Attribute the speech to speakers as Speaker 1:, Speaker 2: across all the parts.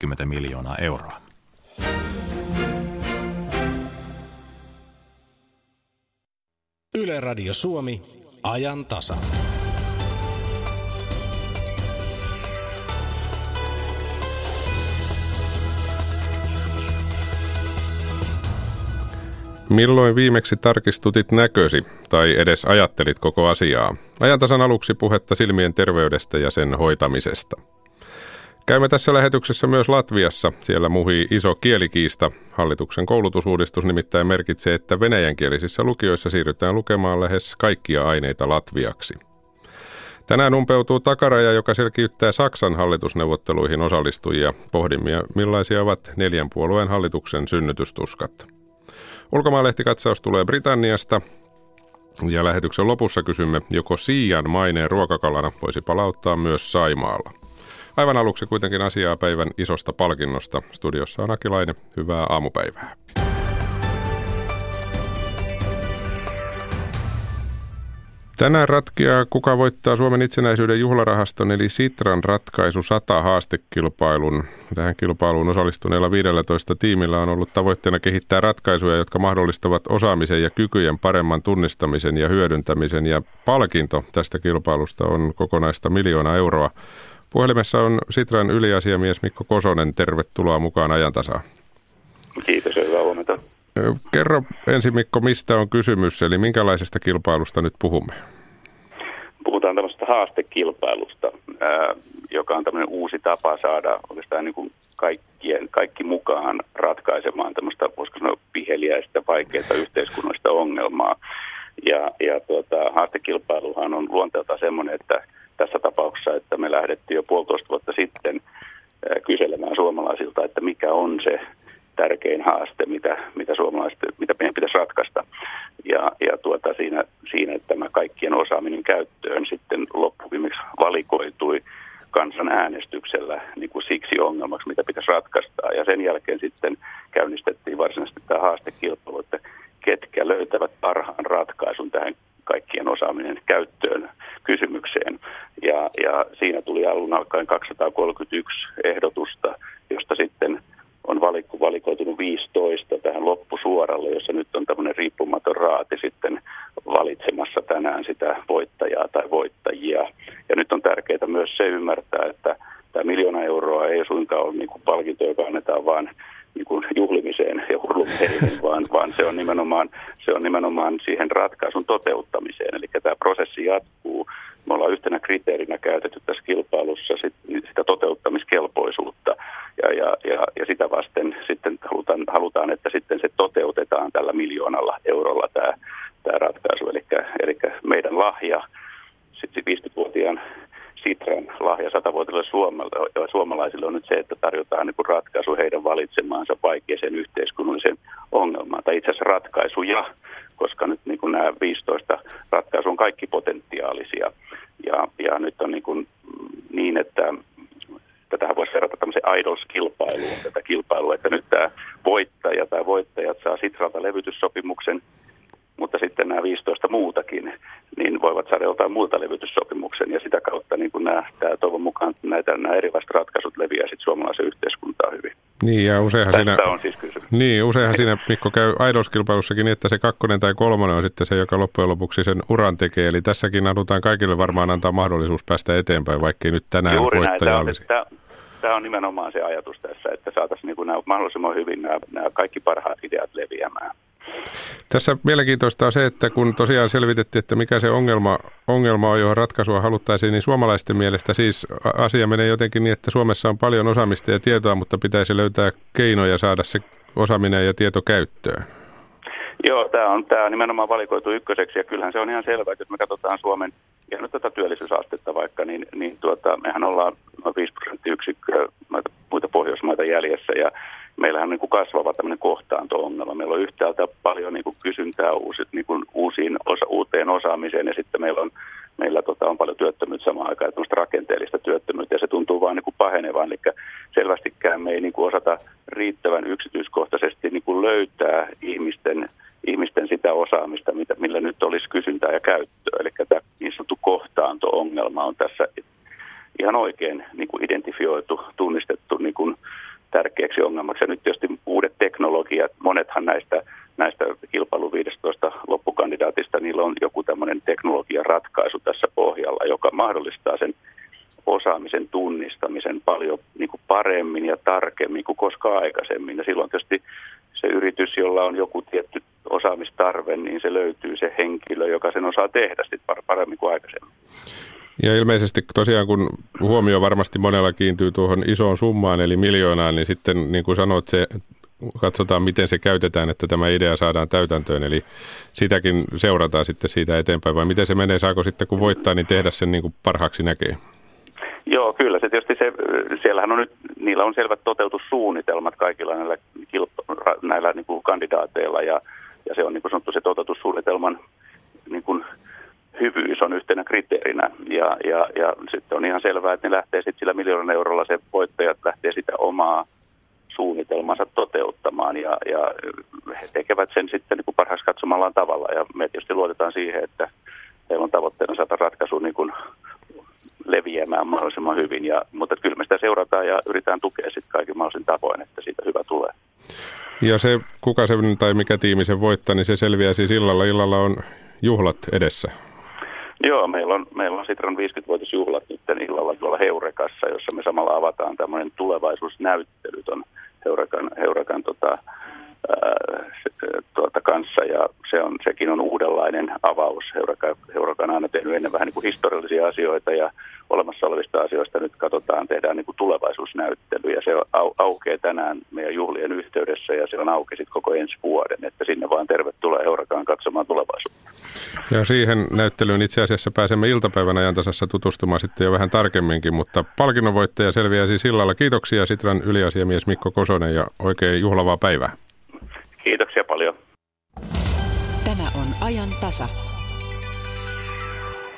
Speaker 1: 10 miljoonaa euroa.
Speaker 2: Yle Radio Suomi, ajan tasa.
Speaker 3: Milloin viimeksi tarkistutit näkösi tai edes ajattelit koko asiaa? Ajantasan aluksi puhetta silmien terveydestä ja sen hoitamisesta. Käymme tässä lähetyksessä myös Latviassa. Siellä muhii iso kielikiista. Hallituksen koulutusuudistus nimittäin merkitsee, että venäjänkielisissä lukioissa siirrytään lukemaan lähes kaikkia aineita latviaksi. Tänään umpeutuu takaraja, joka selkiyttää Saksan hallitusneuvotteluihin osallistujia. Pohdimme, millaisia ovat neljän puolueen hallituksen synnytystuskat. Ulkomaalehtikatsaus tulee Britanniasta. Ja lähetyksen lopussa kysymme, joko siian maineen ruokakalana voisi palauttaa myös Saimaalla. Aivan aluksi kuitenkin asiaa päivän isosta palkinnosta. Studiossa on Akilainen. Hyvää aamupäivää. Tänään ratkeaa, kuka voittaa Suomen itsenäisyyden juhlarahaston eli Sitran ratkaisu 100 haastekilpailun. Tähän kilpailuun osallistuneilla 15 tiimillä on ollut tavoitteena kehittää ratkaisuja, jotka mahdollistavat osaamisen ja kykyjen paremman tunnistamisen ja hyödyntämisen. Ja palkinto tästä kilpailusta on kokonaista miljoona euroa. Puhelimessa on Sitran yliasiamies Mikko Kosonen. Tervetuloa mukaan ajantasaan.
Speaker 4: Kiitos ja hyvää huomenta.
Speaker 3: Kerro ensin Mikko, mistä on kysymys, eli minkälaisesta kilpailusta nyt puhumme?
Speaker 4: Puhutaan tämmöisestä haastekilpailusta, joka on tämmöinen uusi tapa saada oikeastaan niin kuin kaikkien, kaikki mukaan ratkaisemaan tämmöistä, voisiko sanoa, piheliäistä, vaikeaa Sitralta levytyssopimuksen, mutta sitten nämä 15 muutakin, niin voivat saada jotain muilta levytyssopimuksen ja sitä kautta niin kuin nämä, tämä toivon mukaan näitä, nämä erilaiset ratkaisut leviää sitten suomalaisen yhteiskuntaan hyvin.
Speaker 3: Niin, ja useinhan
Speaker 4: Tästä
Speaker 3: siinä,
Speaker 4: on siis kysymys.
Speaker 3: niin, useinhan siinä Mikko käy aidoskilpailussakin niin, että se kakkonen tai kolmonen on sitten se, joka loppujen lopuksi sen uran tekee. Eli tässäkin halutaan kaikille varmaan antaa mahdollisuus päästä eteenpäin, vaikkei nyt tänään
Speaker 4: Juuri näin,
Speaker 3: voittaja
Speaker 4: on,
Speaker 3: olisi.
Speaker 4: tämä, tämä on nimenomaan se ajatus tässä, että saataisiin niin kuin nämä, mahdollisimman hyvin nämä, nämä kaikki parhaat ideat leviämään.
Speaker 3: Tässä mielenkiintoista on se, että kun tosiaan selvitettiin, että mikä se ongelma, ongelma on, johon ratkaisua haluttaisiin, niin suomalaisten mielestä siis asia menee jotenkin niin, että Suomessa on paljon osaamista ja tietoa, mutta pitäisi löytää keinoja saada se osaaminen ja tieto käyttöön.
Speaker 4: Joo, tämä on, tämä on nimenomaan valikoitu ykköseksi ja kyllähän se on ihan selvä, että jos me katsotaan Suomen ja nyt tätä työllisyysastetta vaikka, niin, niin tuota, mehän ollaan noin 5 prosenttiyksikköä muita Pohjoismaita jäljessä ja meillähän on niin kuin kasvava tämmöinen kohtaanto-ongelma. Meillä on yhtäältä paljon niin kuin kysyntää uusi, niin kuin uusiin osa, uuteen osaamiseen ja sitten meillä on, meillä tota, on paljon työttömyyttä samaan aikaan, tämmöistä rakenteellista työttömyyttä ja se tuntuu vaan niin kuin pahenevan. Eli selvästikään me ei niin kuin osata riittävän yksityiskohtaisesti niin kuin löytää ihmisten, ihmisten sitä osaamista, mitä, millä nyt olisi kysyntää ja käyttöä. Eli tämä niin sanottu kohtaanto-ongelma on tässä ihan oikein niin kuin identifioitu, tunnistettu niin kuin tärkeäksi ongelmaksi. Ja nyt tietysti uudet teknologiat, monethan näistä, näistä kilpailu 15 loppukandidaatista, niillä on joku tämmöinen teknologian ratkaisu tässä pohjalla, joka mahdollistaa sen osaamisen tunnistamisen paljon niin kuin paremmin ja tarkemmin kuin koskaan aikaisemmin. Ja silloin tietysti se yritys, jolla on joku tietty osaamistarve, niin se löytyy se henkilö, joka sen osaa tehdä sitten paremmin kuin aikaisemmin.
Speaker 3: Ja ilmeisesti tosiaan, kun huomio varmasti monella kiintyy tuohon isoon summaan, eli miljoonaan, niin sitten niin kuin sanoit, se katsotaan, miten se käytetään, että tämä idea saadaan täytäntöön. Eli sitäkin seurataan sitten siitä eteenpäin, vai miten se menee, saako sitten kun voittaa, niin tehdä sen niin kuin parhaaksi näkee?
Speaker 4: Joo, kyllä. Se tietysti se, siellähän on nyt, niillä on selvät toteutussuunnitelmat kaikilla näillä, näillä niin kuin kandidaateilla ja, ja se on niin kuin sanottu se toteutussuunnitelman niin kuin hyvyys on yhtenä kriteerinä. Ja, ja, ja sitten on ihan selvää, että ne lähtee sitten sillä miljoonan eurolla, se voittajat lähtee sitä omaa suunnitelmansa toteuttamaan ja, ja he tekevät sen sitten niin parhaaksi katsomallaan tavalla ja me tietysti luotetaan siihen, että heillä on tavoitteena saada ratkaisu niin kuin leviämään mahdollisimman hyvin. Ja, mutta kyllä me sitä seurataan ja yritetään tukea sitten kaikin mahdollisin tavoin, että siitä hyvä tulee.
Speaker 3: Ja se, kuka se tai mikä tiimi sen voittaa, niin se selviää siis illalla. Illalla on juhlat edessä.
Speaker 4: Joo, meillä on, meillä on Sitran 50-vuotisjuhlat nyt illalla tuolla Heurekassa, jossa me samalla avataan tämmöinen tulevaisuusnäyttely tuon Heurekan, Heurekan tota, tuota kanssa ja se on, sekin on uudenlainen avaus. Heuraka on aina tehnyt ennen vähän niin kuin historiallisia asioita ja olemassa olevista asioista nyt katsotaan, tehdään niin kuin tulevaisuusnäyttely ja se au, aukeaa tänään meidän juhlien yhteydessä ja se on auki sitten koko ensi vuoden, että sinne vaan tervetuloa Heurakaan katsomaan tulevaisuutta.
Speaker 3: Ja siihen näyttelyyn itse asiassa pääsemme iltapäivän ajantasassa tutustumaan sitten jo vähän tarkemminkin, mutta palkinnonvoittaja selviää siis illalla. Kiitoksia Sitran yliasiamies Mikko Kosonen ja oikein juhlavaa päivää.
Speaker 4: Kiitoksia paljon.
Speaker 1: Tämä on ajan tasa.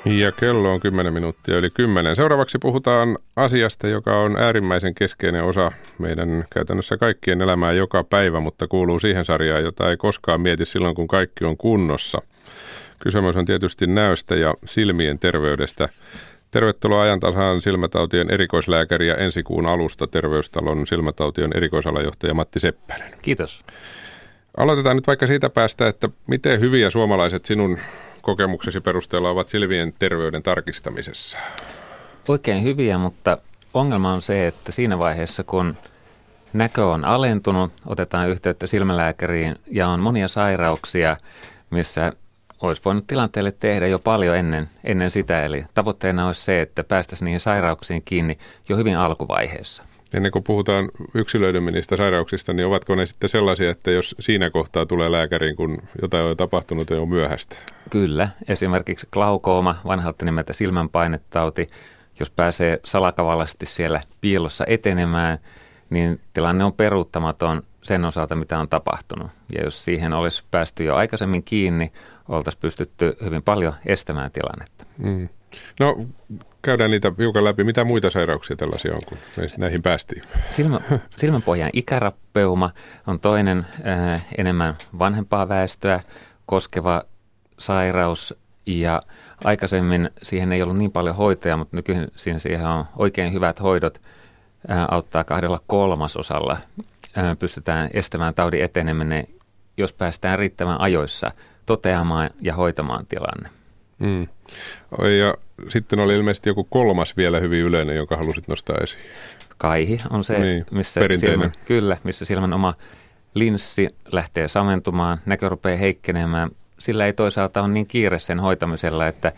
Speaker 3: Ja kello on 10 minuuttia yli 10. Seuraavaksi puhutaan asiasta, joka on äärimmäisen keskeinen osa meidän käytännössä kaikkien elämää joka päivä, mutta kuuluu siihen sarjaan, jota ei koskaan mieti silloin, kun kaikki on kunnossa. Kysymys on tietysti näöstä ja silmien terveydestä. Tervetuloa ajantasaan silmätautien erikoislääkäri ja ensi kuun alusta Terveystalon silmätautien erikoisalajohtaja Matti Seppänen.
Speaker 5: Kiitos.
Speaker 3: Aloitetaan nyt vaikka siitä päästä, että miten hyviä suomalaiset sinun kokemuksesi perusteella ovat silmien terveyden tarkistamisessa?
Speaker 5: Oikein hyviä, mutta ongelma on se, että siinä vaiheessa kun näkö on alentunut, otetaan yhteyttä silmälääkäriin ja on monia sairauksia, missä olisi voinut tilanteelle tehdä jo paljon ennen, ennen sitä. Eli tavoitteena olisi se, että päästäisiin niihin sairauksiin kiinni jo hyvin alkuvaiheessa.
Speaker 3: Ennen kuin puhutaan yksilöidymmi niistä sairauksista, niin ovatko ne sitten sellaisia, että jos siinä kohtaa tulee lääkäriin, kun jotain on tapahtunut ja on myöhäistä?
Speaker 5: Kyllä. Esimerkiksi glaukooma, vanhalta nimeltä silmänpainetauti, jos pääsee salakavallisesti siellä piilossa etenemään, niin tilanne on peruuttamaton sen osalta, mitä on tapahtunut. Ja jos siihen olisi päästy jo aikaisemmin kiinni, oltaisiin pystytty hyvin paljon estämään tilannetta. Mm.
Speaker 3: No käydään niitä hiukan läpi. Mitä muita sairauksia tällaisia on, kun näihin päästiin?
Speaker 5: Silmä, silmänpohjan ikärappeuma on toinen äh, enemmän vanhempaa väestöä koskeva sairaus. Ja aikaisemmin siihen ei ollut niin paljon hoitoja, mutta nykyisin siihen on oikein hyvät hoidot. Äh, auttaa kahdella kolmasosalla. Äh, pystytään estämään taudin eteneminen, jos päästään riittävän ajoissa toteamaan ja hoitamaan tilanne. Mm.
Speaker 3: Ja sitten oli ilmeisesti joku kolmas vielä hyvin yleinen, jonka halusit nostaa esiin.
Speaker 5: Kaihi on se, niin, missä, silmän, kyllä, missä silmän oma linssi lähtee samentumaan, näkö rupeaa heikkenemään. Sillä ei toisaalta ole niin kiire sen hoitamisella, että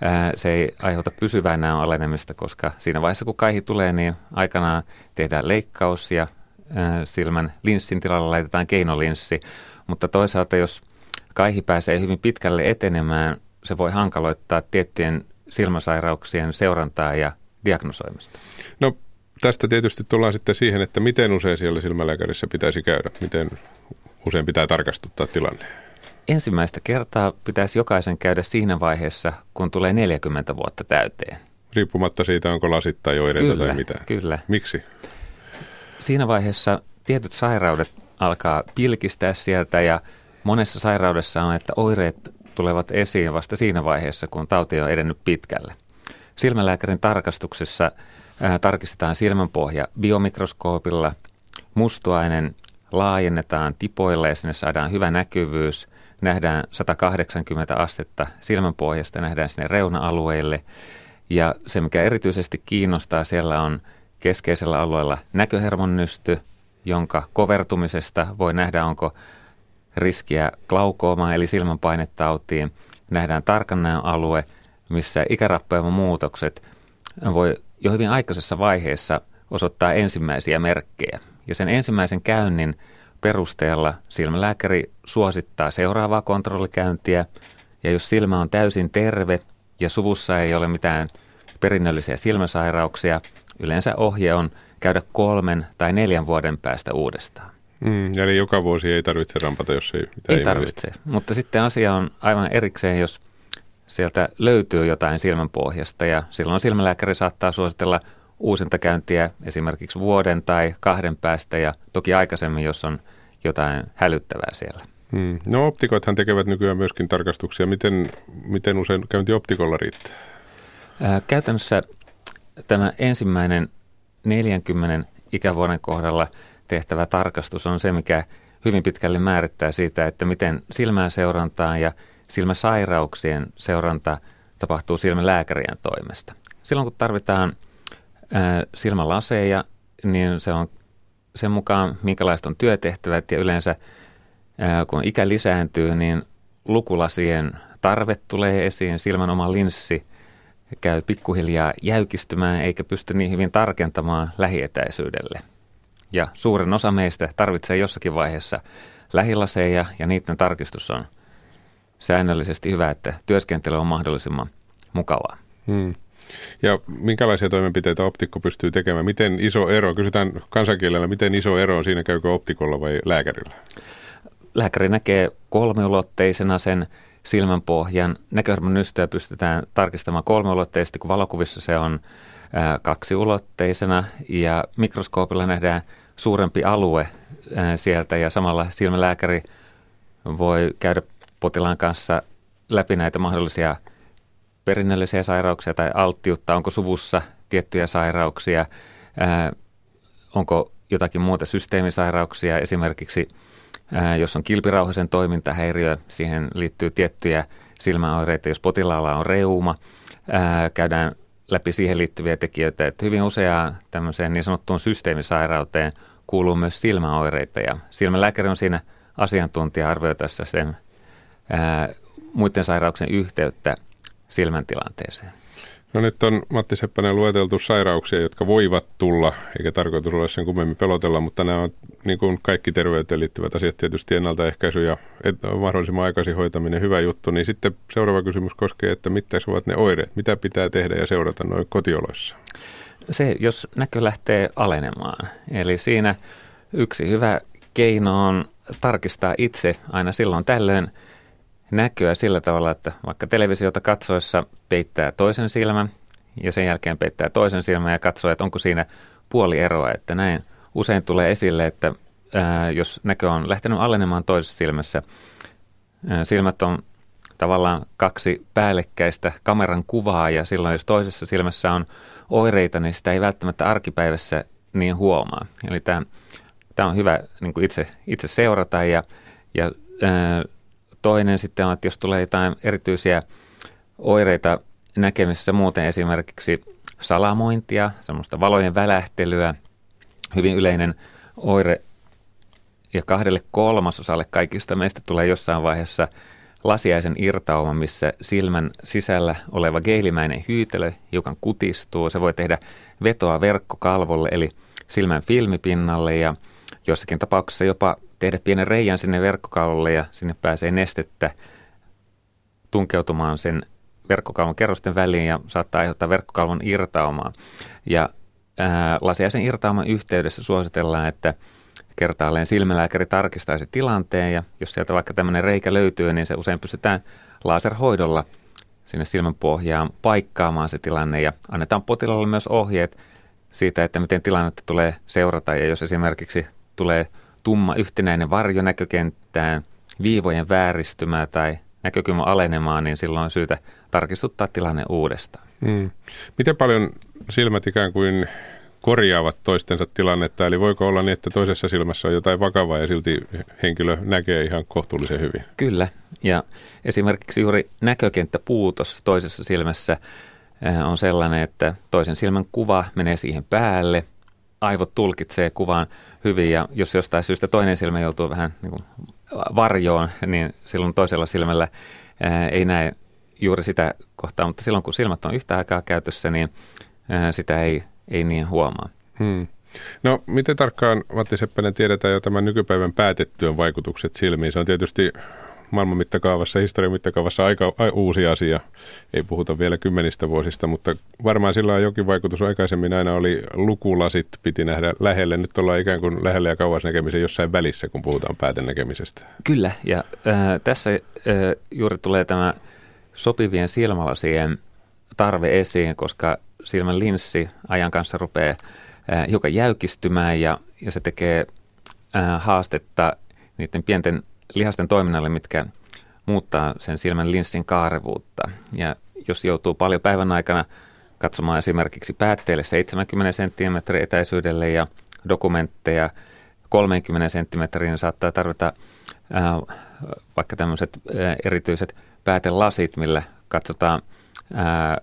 Speaker 5: ää, se ei aiheuta pysyvää näön alenemista, koska siinä vaiheessa kun kaihi tulee, niin aikanaan tehdään leikkaus ja ää, silmän linssin tilalla laitetaan keinolinssi. Mutta toisaalta jos kaihi pääsee hyvin pitkälle etenemään, se voi hankaloittaa tiettyjen silmäsairauksien seurantaa ja diagnosoimista?
Speaker 3: No tästä tietysti tullaan sitten siihen, että miten usein siellä silmälääkärissä pitäisi käydä, miten usein pitää tarkastuttaa tilanne.
Speaker 5: Ensimmäistä kertaa pitäisi jokaisen käydä siinä vaiheessa, kun tulee 40 vuotta täyteen.
Speaker 3: Riippumatta siitä, onko lasit tai oireita
Speaker 5: kyllä,
Speaker 3: tai mitä.
Speaker 5: Kyllä.
Speaker 3: Miksi?
Speaker 5: Siinä vaiheessa tietyt sairaudet alkaa pilkistää sieltä ja monessa sairaudessa on, että oireet tulevat esiin vasta siinä vaiheessa, kun tauti on edennyt pitkälle. silmälääkärin tarkastuksessa ää, tarkistetaan silmänpohja biomikroskoopilla, mustuainen laajennetaan tipoilla ja sinne saadaan hyvä näkyvyys. Nähdään 180 astetta silmänpohjasta, nähdään sinne reuna-alueille. Ja se, mikä erityisesti kiinnostaa, siellä on keskeisellä alueella näköhermonnysty, jonka kovertumisesta voi nähdä, onko riskiä glaukoomaan eli silmänpainetautiin. Nähdään tarkan alue, missä ikärappeuman muutokset voi jo hyvin aikaisessa vaiheessa osoittaa ensimmäisiä merkkejä. Ja sen ensimmäisen käynnin perusteella silmälääkäri suosittaa seuraavaa kontrollikäyntiä. Ja jos silmä on täysin terve ja suvussa ei ole mitään perinnöllisiä silmäsairauksia, yleensä ohje on käydä kolmen tai neljän vuoden päästä uudestaan.
Speaker 3: Mm, eli joka vuosi ei tarvitse rampata, jos ei
Speaker 5: Ei tarvitse, mielestä. mutta sitten asia on aivan erikseen, jos sieltä löytyy jotain silmänpohjasta ja silloin silmälääkäri saattaa suositella uusintakäyntiä esimerkiksi vuoden tai kahden päästä ja toki aikaisemmin, jos on jotain hälyttävää siellä.
Speaker 3: Hmm. No optikothan tekevät nykyään myöskin tarkastuksia. Miten, miten usein käynti optikolla riittää?
Speaker 5: Ää, käytännössä tämä ensimmäinen 40 ikävuoden kohdalla tehtävä tarkastus on se, mikä hyvin pitkälle määrittää siitä, että miten silmää seurantaa ja silmäsairauksien seuranta tapahtuu silmälääkärien toimesta. Silloin kun tarvitaan silmälaseja, niin se on sen mukaan, minkälaiset on työtehtävät ja yleensä kun ikä lisääntyy, niin lukulasien tarve tulee esiin, silmän oma linssi käy pikkuhiljaa jäykistymään eikä pysty niin hyvin tarkentamaan lähietäisyydelle. Ja suurin osa meistä tarvitsee jossakin vaiheessa lähilaseja ja niiden tarkistus on säännöllisesti hyvä, että työskentely on mahdollisimman mukavaa. Hmm.
Speaker 3: Ja minkälaisia toimenpiteitä optikko pystyy tekemään? Miten iso ero, kysytään kansankielellä, miten iso ero on siinä, käykö optikolla vai lääkärillä?
Speaker 5: Lääkäri näkee kolmiulotteisena sen silmänpohjan. Näköhermonystöä pystytään tarkistamaan kolmiulotteisesti, kun valokuvissa se on kaksiulotteisena ja mikroskoopilla nähdään suurempi alue sieltä ja samalla silmälääkäri voi käydä potilaan kanssa läpi näitä mahdollisia perinnöllisiä sairauksia tai alttiutta, onko suvussa tiettyjä sairauksia, onko jotakin muuta systeemisairauksia, esimerkiksi jos on kilpirauhasen toimintahäiriö, siihen liittyy tiettyjä silmäoireita, jos potilaalla on reuma, ää, käydään läpi siihen liittyviä tekijöitä, että hyvin useaa tämmöiseen niin sanottuun systeemisairauteen kuuluu myös silmäoireita ja silmälääkäri on siinä asiantuntija arvioitaessa sen ää, muiden sairauksien yhteyttä silmäntilanteeseen.
Speaker 3: No nyt on Matti Seppänen lueteltu sairauksia, jotka voivat tulla, eikä tarkoitus olla sen kummemmin pelotella, mutta nämä on niin kuin kaikki terveyteen liittyvät asiat tietysti ennaltaehkäisy ja mahdollisimman aikaisin hoitaminen hyvä juttu. Niin sitten seuraava kysymys koskee, että mitä ovat ne oireet, mitä pitää tehdä ja seurata noin kotioloissa?
Speaker 5: Se, jos näkö lähtee alenemaan. Eli siinä yksi hyvä keino on tarkistaa itse aina silloin tällöin – näköä sillä tavalla, että vaikka televisiota katsoessa peittää toisen silmän ja sen jälkeen peittää toisen silmän ja katsoo, että onko siinä puoli eroa, että näin usein tulee esille, että ää, jos näkö on lähtenyt alenemaan toisessa silmässä, ää, silmät on tavallaan kaksi päällekkäistä kameran kuvaa ja silloin jos toisessa silmässä on oireita, niin sitä ei välttämättä arkipäivässä niin huomaa. Eli tämä, tämä on hyvä niin kuin itse, itse seurata ja, ja ää, Toinen sitten on, että jos tulee jotain erityisiä oireita näkemisessä muuten esimerkiksi salamointia, semmoista valojen välähtelyä, hyvin yleinen oire ja kahdelle kolmasosalle kaikista meistä tulee jossain vaiheessa lasiaisen irtauma, missä silmän sisällä oleva geelimäinen hyytelö hiukan kutistuu. Se voi tehdä vetoa verkkokalvolle eli silmän filmipinnalle ja jossakin tapauksessa jopa tehdä pienen reijän sinne verkkokalvolle ja sinne pääsee nestettä tunkeutumaan sen verkkokalvon kerrosten väliin ja saattaa aiheuttaa verkkokalvon irtaumaa. Ja ää, lasiaisen irtauman yhteydessä suositellaan, että kertaalleen silmälääkäri tarkistaisi tilanteen ja jos sieltä vaikka tämmöinen reikä löytyy, niin se usein pystytään laserhoidolla sinne silmän pohjaan paikkaamaan se tilanne ja annetaan potilaalle myös ohjeet siitä, että miten tilannetta tulee seurata ja jos esimerkiksi tulee tumma yhtenäinen varjo näkökenttään, viivojen vääristymää tai näkökyvyn alenemaan, niin silloin on syytä tarkistuttaa tilanne uudestaan.
Speaker 3: Hmm. Miten paljon silmät ikään kuin korjaavat toistensa tilannetta, eli voiko olla niin, että toisessa silmässä on jotain vakavaa ja silti henkilö näkee ihan kohtuullisen hyvin?
Speaker 5: Kyllä, ja esimerkiksi juuri näkökenttäpuutos toisessa silmässä eh, on sellainen, että toisen silmän kuva menee siihen päälle, aivot tulkitsee kuvan hyvin ja jos jostain syystä toinen silmä joutuu vähän niin kuin varjoon, niin silloin toisella silmällä ei näe juuri sitä kohtaa, mutta silloin kun silmät on yhtä aikaa käytössä, niin sitä ei ei niin huomaa. Hmm.
Speaker 3: No miten tarkkaan, Matti Seppänen, tiedetään jo tämän nykypäivän päätetyön vaikutukset silmiin? Se on tietysti maailman mittakaavassa, historian mittakaavassa aika uusi asia. Ei puhuta vielä kymmenistä vuosista, mutta varmaan sillä on jokin vaikutus. Aikaisemmin aina oli lukulasit, piti nähdä lähelle. Nyt ollaan ikään kuin lähelle ja kauas näkemisen jossain välissä, kun puhutaan pääten näkemisestä.
Speaker 5: Kyllä, ja äh, tässä äh, juuri tulee tämä sopivien silmälasien tarve esiin, koska silmän linssi ajan kanssa rupeaa hiukan jäykistymään ja, ja se tekee haastetta niiden pienten lihasten toiminnalle, mitkä muuttaa sen silmän linssin kaarevuutta. Ja jos joutuu paljon päivän aikana katsomaan esimerkiksi päätteelle 70 cm etäisyydelle ja dokumentteja 30 cm, niin saattaa tarvita ää, vaikka tämmöiset ää, erityiset päätelasit, millä katsotaan ää,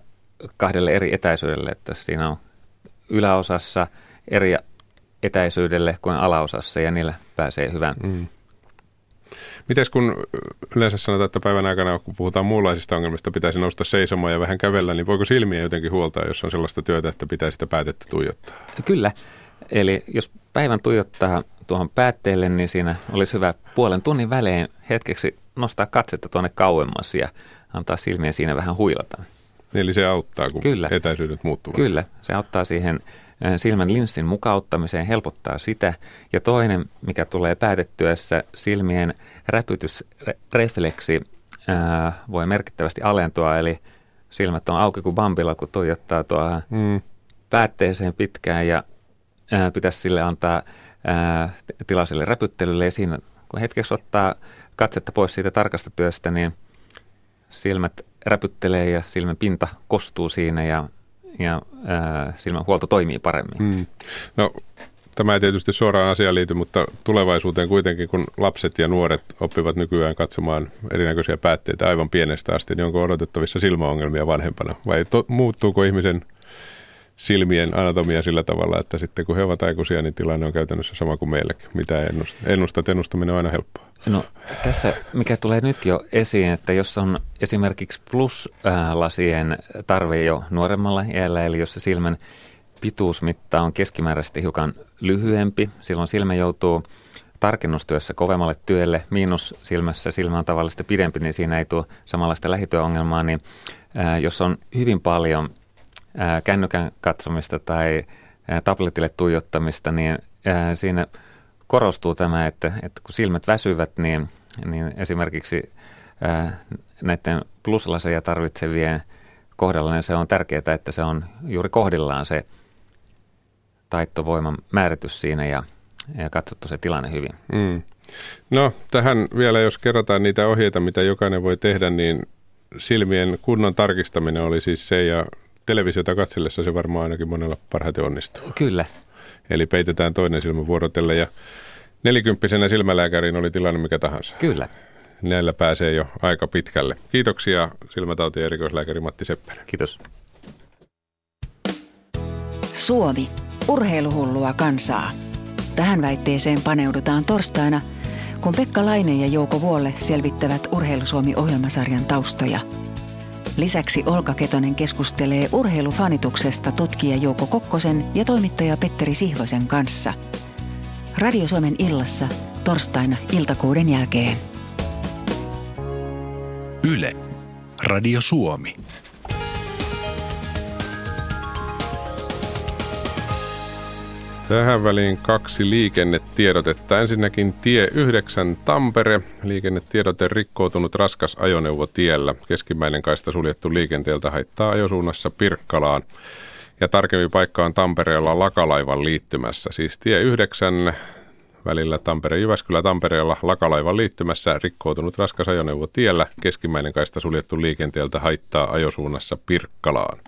Speaker 5: kahdelle eri etäisyydelle, että siinä on yläosassa eri etäisyydelle kuin alaosassa ja niillä pääsee hyvän. Mm.
Speaker 3: Miten kun yleensä sanotaan, että päivän aikana, kun puhutaan muunlaisista ongelmista, pitäisi nousta seisomaan ja vähän kävellä, niin voiko silmiä jotenkin huoltaa, jos on sellaista työtä, että pitää sitä päätettä tuijottaa?
Speaker 5: Kyllä. Eli jos päivän tuijottaa tuohon päätteelle, niin siinä olisi hyvä puolen tunnin välein hetkeksi nostaa katsetta tuonne kauemmas ja antaa silmien siinä vähän huilata.
Speaker 3: Eli se auttaa, kun Kyllä. etäisyydet muuttuvat.
Speaker 5: Kyllä, se auttaa siihen silmän linssin mukauttamiseen, helpottaa sitä. Ja toinen, mikä tulee päätettyessä, silmien räpytysrefleksi ää, voi merkittävästi alentua, eli silmät on auki kuin bambilla, kun tuijottaa tuohon mm. päätteeseen pitkään ja ää, pitäisi sille antaa ää, sille räpyttelylle. Ja siinä, kun hetkeksi ottaa katsetta pois siitä tarkasta työstä, niin silmät räpyttelee ja silmän pinta kostuu siinä ja, ja ää, silmän huolto toimii paremmin. Hmm.
Speaker 3: No Tämä ei tietysti suoraan asiaan liity, mutta tulevaisuuteen kuitenkin, kun lapset ja nuoret oppivat nykyään katsomaan erinäköisiä päätteitä aivan pienestä asti, niin onko odotettavissa silmäongelmia vanhempana? Vai to, muuttuuko ihmisen silmien anatomia sillä tavalla, että sitten kun he ovat aikuisia, niin tilanne on käytännössä sama kuin meilläkin. Mitä ennustat? Ennustat, ennustaminen on aina helppoa.
Speaker 5: No tässä, mikä tulee nyt jo esiin, että jos on esimerkiksi pluslasien tarve jo nuoremmalla iällä, eli jos se silmän pituusmitta on keskimääräisesti hiukan lyhyempi, silloin silmä joutuu tarkennustyössä kovemmalle työlle, miinus silmässä silmä on tavallisesti pidempi, niin siinä ei tule samanlaista lähityöongelmaa, niin jos on hyvin paljon kännykän katsomista tai tabletille tuijottamista, niin siinä korostuu tämä, että, että kun silmät väsyvät, niin, niin esimerkiksi näiden pluslaseja tarvitsevien kohdalla niin se on tärkeää, että se on juuri kohdillaan se taittovoiman määritys siinä ja, ja katsottu se tilanne hyvin. Mm.
Speaker 3: No tähän vielä, jos kerrotaan niitä ohjeita, mitä jokainen voi tehdä, niin silmien kunnon tarkistaminen oli siis se ja televisiota katsellessa se varmaan ainakin monella parhaiten onnistuu.
Speaker 5: Kyllä.
Speaker 3: Eli peitetään toinen silmä vuorotelle ja nelikymppisenä silmälääkärin oli tilanne mikä tahansa.
Speaker 5: Kyllä.
Speaker 3: Näillä pääsee jo aika pitkälle. Kiitoksia silmätauti- erikoislääkäri Matti Seppänen.
Speaker 5: Kiitos.
Speaker 1: Suomi. Urheiluhullua kansaa. Tähän väitteeseen paneudutaan torstaina, kun Pekka Laine ja Jouko Vuolle selvittävät Urheilusuomi-ohjelmasarjan taustoja – Lisäksi Olka Ketonen keskustelee urheilufanituksesta tutkija Jouko Kokkosen ja toimittaja Petteri Sihvosen kanssa. Radio Suomen illassa torstaina iltakuuden jälkeen.
Speaker 2: Yle. Radio Suomi.
Speaker 3: Tähän väliin kaksi liikennetiedotetta. Ensinnäkin tie 9 Tampere. Liikennetiedote rikkoutunut raskas ajoneuvo tiellä. Keskimmäinen kaista suljettu liikenteeltä haittaa ajosuunnassa Pirkkalaan. Ja tarkemmin paikka on Tampereella Lakalaivan liittymässä. Siis tie 9 välillä Tampere-Jyväskylä Tampereella Lakalaivan liittymässä rikkoutunut raskas ajoneuvo tiellä. Keskimmäinen kaista suljettu liikenteeltä haittaa ajosuunnassa Pirkkalaan.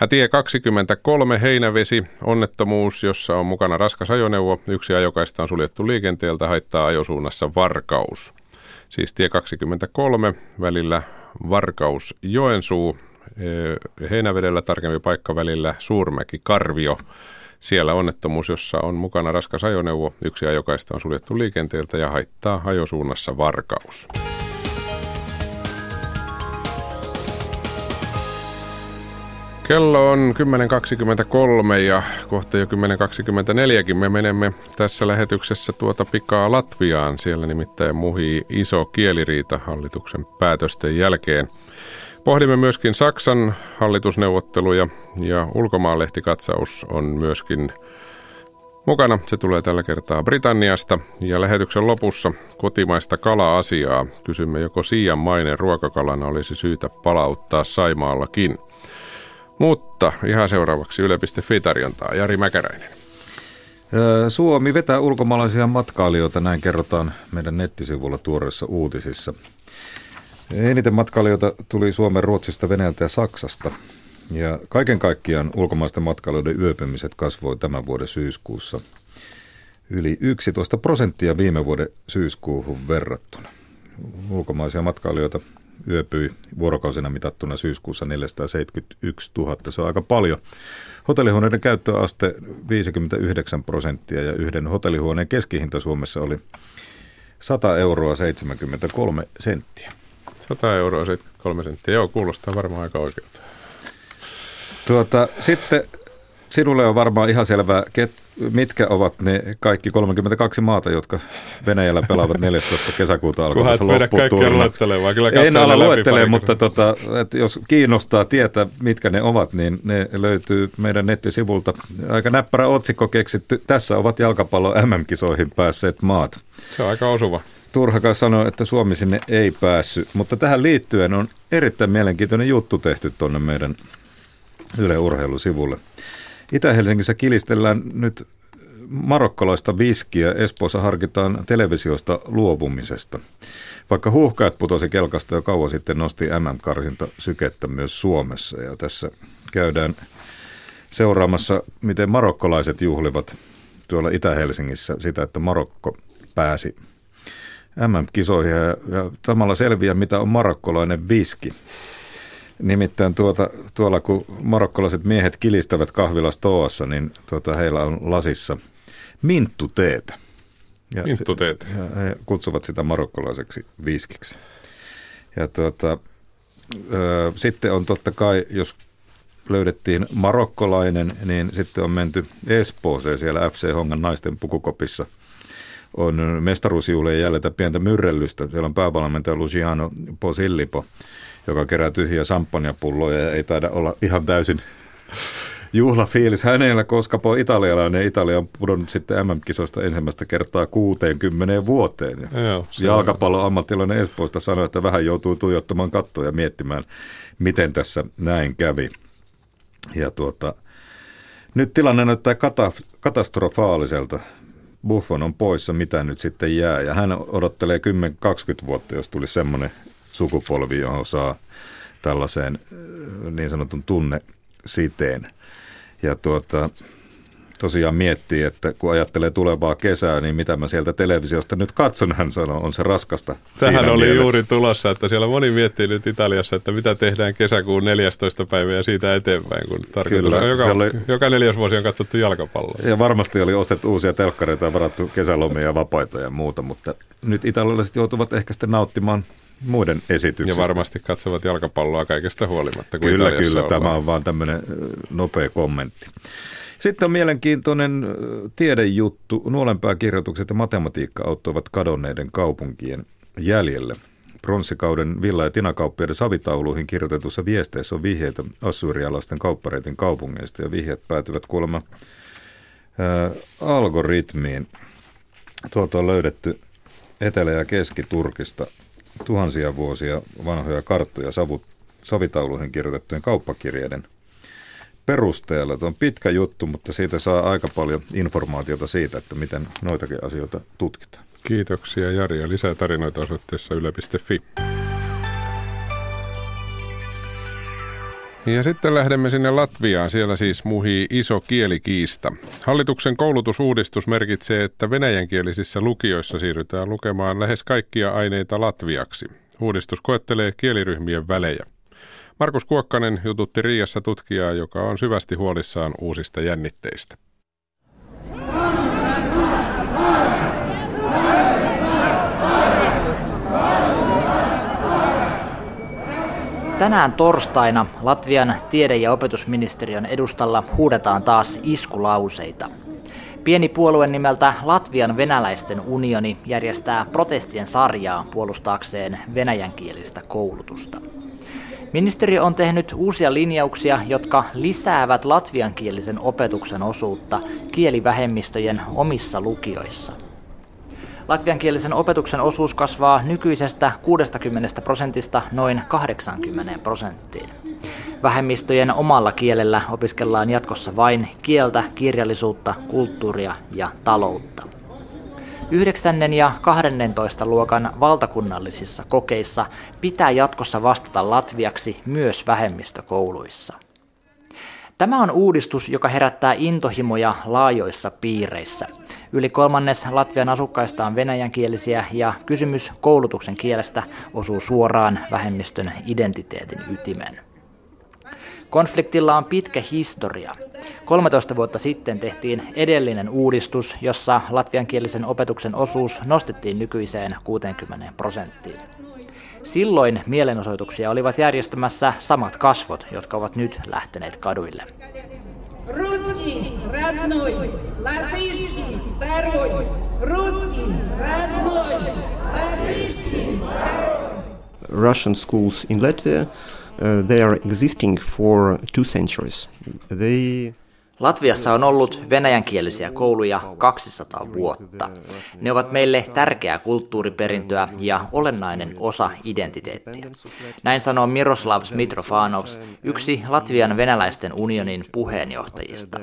Speaker 3: Ja tie 23 Heinävesi, onnettomuus, jossa on mukana raskas ajoneuvo. Yksi ajokaista on suljettu liikenteeltä, haittaa ajosuunnassa Varkaus. Siis tie 23 välillä Varkaus Joensuu, eh, Heinävedellä tarkempi paikka välillä Suurmäki Karvio. Siellä onnettomuus, jossa on mukana raskas ajoneuvo. Yksi ajokaista on suljettu liikenteeltä ja haittaa ajosuunnassa Varkaus. Kello on 10.23 ja kohta jo 10.24kin me menemme tässä lähetyksessä tuota pikaa Latviaan. Siellä nimittäin muhii iso kieliriita hallituksen päätösten jälkeen. Pohdimme myöskin Saksan hallitusneuvotteluja ja ulkomaanlehtikatsaus on myöskin mukana. Se tulee tällä kertaa Britanniasta ja lähetyksen lopussa kotimaista kala-asiaa. Kysymme, joko siian mainen ruokakalana olisi syytä palauttaa Saimaallakin. Mutta ihan seuraavaksi Yle.fi tarjontaa. Jari Mäkäräinen.
Speaker 6: Suomi vetää ulkomaalaisia matkailijoita, näin kerrotaan meidän nettisivulla tuoreissa uutisissa. Eniten matkailijoita tuli Suomen, Ruotsista, Venäjältä ja Saksasta. Ja kaiken kaikkiaan ulkomaisten matkailijoiden yöpymiset kasvoi tämän vuoden syyskuussa yli 11 prosenttia viime vuoden syyskuuhun verrattuna. Ulkomaisia matkailijoita yöpyi vuorokausina mitattuna syyskuussa 471 000. Se on aika paljon. Hotellihuoneiden käyttöaste 59 prosenttia ja yhden hotellihuoneen keskihinta Suomessa oli 100 euroa 73 senttiä.
Speaker 3: 100 euroa 73 senttiä, joo kuulostaa varmaan aika oikealta.
Speaker 6: Tuota, sitten sinulle on varmaan ihan selvää, ket, mitkä ovat ne kaikki 32 maata, jotka Venäjällä pelaavat 14. kesäkuuta alkavassa lopputurna. Kyllä en ala luettele, mutta tota, että jos kiinnostaa tietää, mitkä ne ovat, niin ne löytyy meidän nettisivulta. Aika näppärä otsikko keksitty. Tässä ovat jalkapallo MM-kisoihin päässeet maat.
Speaker 3: Se on aika osuva.
Speaker 6: Turhakaan sanoa, että Suomi sinne ei päässyt, mutta tähän liittyen on erittäin mielenkiintoinen juttu tehty tuonne meidän Yle Urheilusivulle. Itä-Helsingissä kilistellään nyt marokkalaista viskiä. Espoossa harkitaan televisiosta luopumisesta. Vaikka huuhkajat putosi kelkasta jo kauan sitten, nosti MM-karsinta sykettä myös Suomessa. Ja tässä käydään seuraamassa, miten marokkolaiset juhlivat tuolla Itä-Helsingissä sitä, että Marokko pääsi MM-kisoihin ja, ja samalla selviää, mitä on marokkolainen viski. Nimittäin tuota, tuolla kun marokkolaiset miehet kilistävät kahvilas Toassa, niin tuota, heillä on lasissa minttuteetä.
Speaker 3: Ja, minttuteetä.
Speaker 6: Ja he kutsuvat sitä marokkolaiseksi viskiksi. Ja tuota, ö, sitten on totta kai, jos löydettiin marokkolainen, niin sitten on menty Espooseen siellä FC Hongan naisten pukukopissa. On mestaruusjuhlien jäljellä pientä myrrellystä. Siellä on päävalmentaja Luciano Posillipo joka kerää tyhjiä samppanjapulloja ja ei taida olla ihan täysin juhlafiilis hänellä, koska po italialainen Italia on pudonnut sitten MM-kisoista ensimmäistä kertaa 60 vuoteen. Ja Joo, jalkapallon ammattilainen Espoosta sanoi, että vähän joutuu tuijottamaan kattoa ja miettimään, miten tässä näin kävi. Ja tuota, nyt tilanne näyttää katastrofaaliselta. Buffon on poissa, mitä nyt sitten jää. Ja hän odottelee 10-20 vuotta, jos tulisi semmoinen sukupolvi, johon saa tällaiseen äh, niin sanotun tunne siteen. Ja tuota, tosiaan miettii, että kun ajattelee tulevaa kesää, niin mitä mä sieltä televisiosta nyt katson, hän sanoo, on se raskasta.
Speaker 3: Tähän oli mielessä. juuri tulossa, että siellä moni miettii nyt Italiassa, että mitä tehdään kesäkuun 14. päivä ja siitä eteenpäin, kun Kyllä, on joka, oli, joka neljäs vuosi on katsottu jalkapalloa.
Speaker 6: Ja varmasti oli ostettu uusia telkkareita ja varattu kesälomia ja vapaita ja muuta, mutta nyt italialaiset joutuvat ehkä sitten nauttimaan muiden esityksistä.
Speaker 3: Ja varmasti katsovat jalkapalloa kaikesta huolimatta.
Speaker 6: Kyllä, kyllä. Ollaan. Tämä on vaan tämmöinen nopea kommentti. Sitten on mielenkiintoinen tiedejuttu. Nuolenpääkirjoitukset ja matematiikka auttoivat kadonneiden kaupunkien jäljelle. Pronssikauden villa- ja tinakauppiaiden savitauluihin kirjoitetussa viesteissä on vihjeitä assyrialaisten kauppareitin kaupungeista ja vihjeet päätyvät kuulemma ää, algoritmiin. Tuolta on löydetty Etelä- ja Keski-Turkista tuhansia vuosia vanhoja karttoja savu, savitauluihin kirjoitettujen kauppakirjeiden perusteella. Tuo on pitkä juttu, mutta siitä saa aika paljon informaatiota siitä, että miten noitakin asioita tutkitaan.
Speaker 3: Kiitoksia Jari ja lisää tarinoita osoitteessa yle.fi. Ja sitten lähdemme sinne Latviaan. Siellä siis muhii iso kielikiista. Hallituksen koulutusuudistus merkitsee, että venäjänkielisissä lukioissa siirrytään lukemaan lähes kaikkia aineita latviaksi. Uudistus koettelee kieliryhmien välejä. Markus Kuokkanen jututti Riassa tutkijaa, joka on syvästi huolissaan uusista jännitteistä.
Speaker 7: Tänään torstaina Latvian tiede- ja opetusministeriön edustalla huudetaan taas iskulauseita. Pieni puolue nimeltä Latvian venäläisten unioni järjestää protestien sarjaa puolustaakseen venäjänkielistä koulutusta. Ministeriö on tehnyt uusia linjauksia, jotka lisäävät latviankielisen opetuksen osuutta kielivähemmistöjen omissa lukioissa – Latviankielisen opetuksen osuus kasvaa nykyisestä 60 prosentista noin 80 prosenttiin. Vähemmistöjen omalla kielellä opiskellaan jatkossa vain kieltä, kirjallisuutta, kulttuuria ja taloutta. 9. ja 12. luokan valtakunnallisissa kokeissa pitää jatkossa vastata latviaksi myös vähemmistökouluissa. Tämä on uudistus, joka herättää intohimoja laajoissa piireissä. Yli kolmannes Latvian asukkaista on venäjänkielisiä ja kysymys koulutuksen kielestä osuu suoraan vähemmistön identiteetin ytimeen. Konfliktilla on pitkä historia. 13 vuotta sitten tehtiin edellinen uudistus, jossa latviankielisen opetuksen osuus nostettiin nykyiseen 60 prosenttiin. Silloin mielenosoituksia olivat järjestämässä samat kasvot, jotka ovat nyt lähteneet kaduille. Ruski, ruski, radnoi, latiski, Russian schools in Latvia, uh, they are existing for two centuries. They Latviassa on ollut venäjänkielisiä kouluja 200 vuotta. Ne ovat meille tärkeää kulttuuriperintöä ja olennainen osa identiteettiä. Näin sanoo Miroslav Smitrofanovs, yksi Latvian venäläisten unionin puheenjohtajista.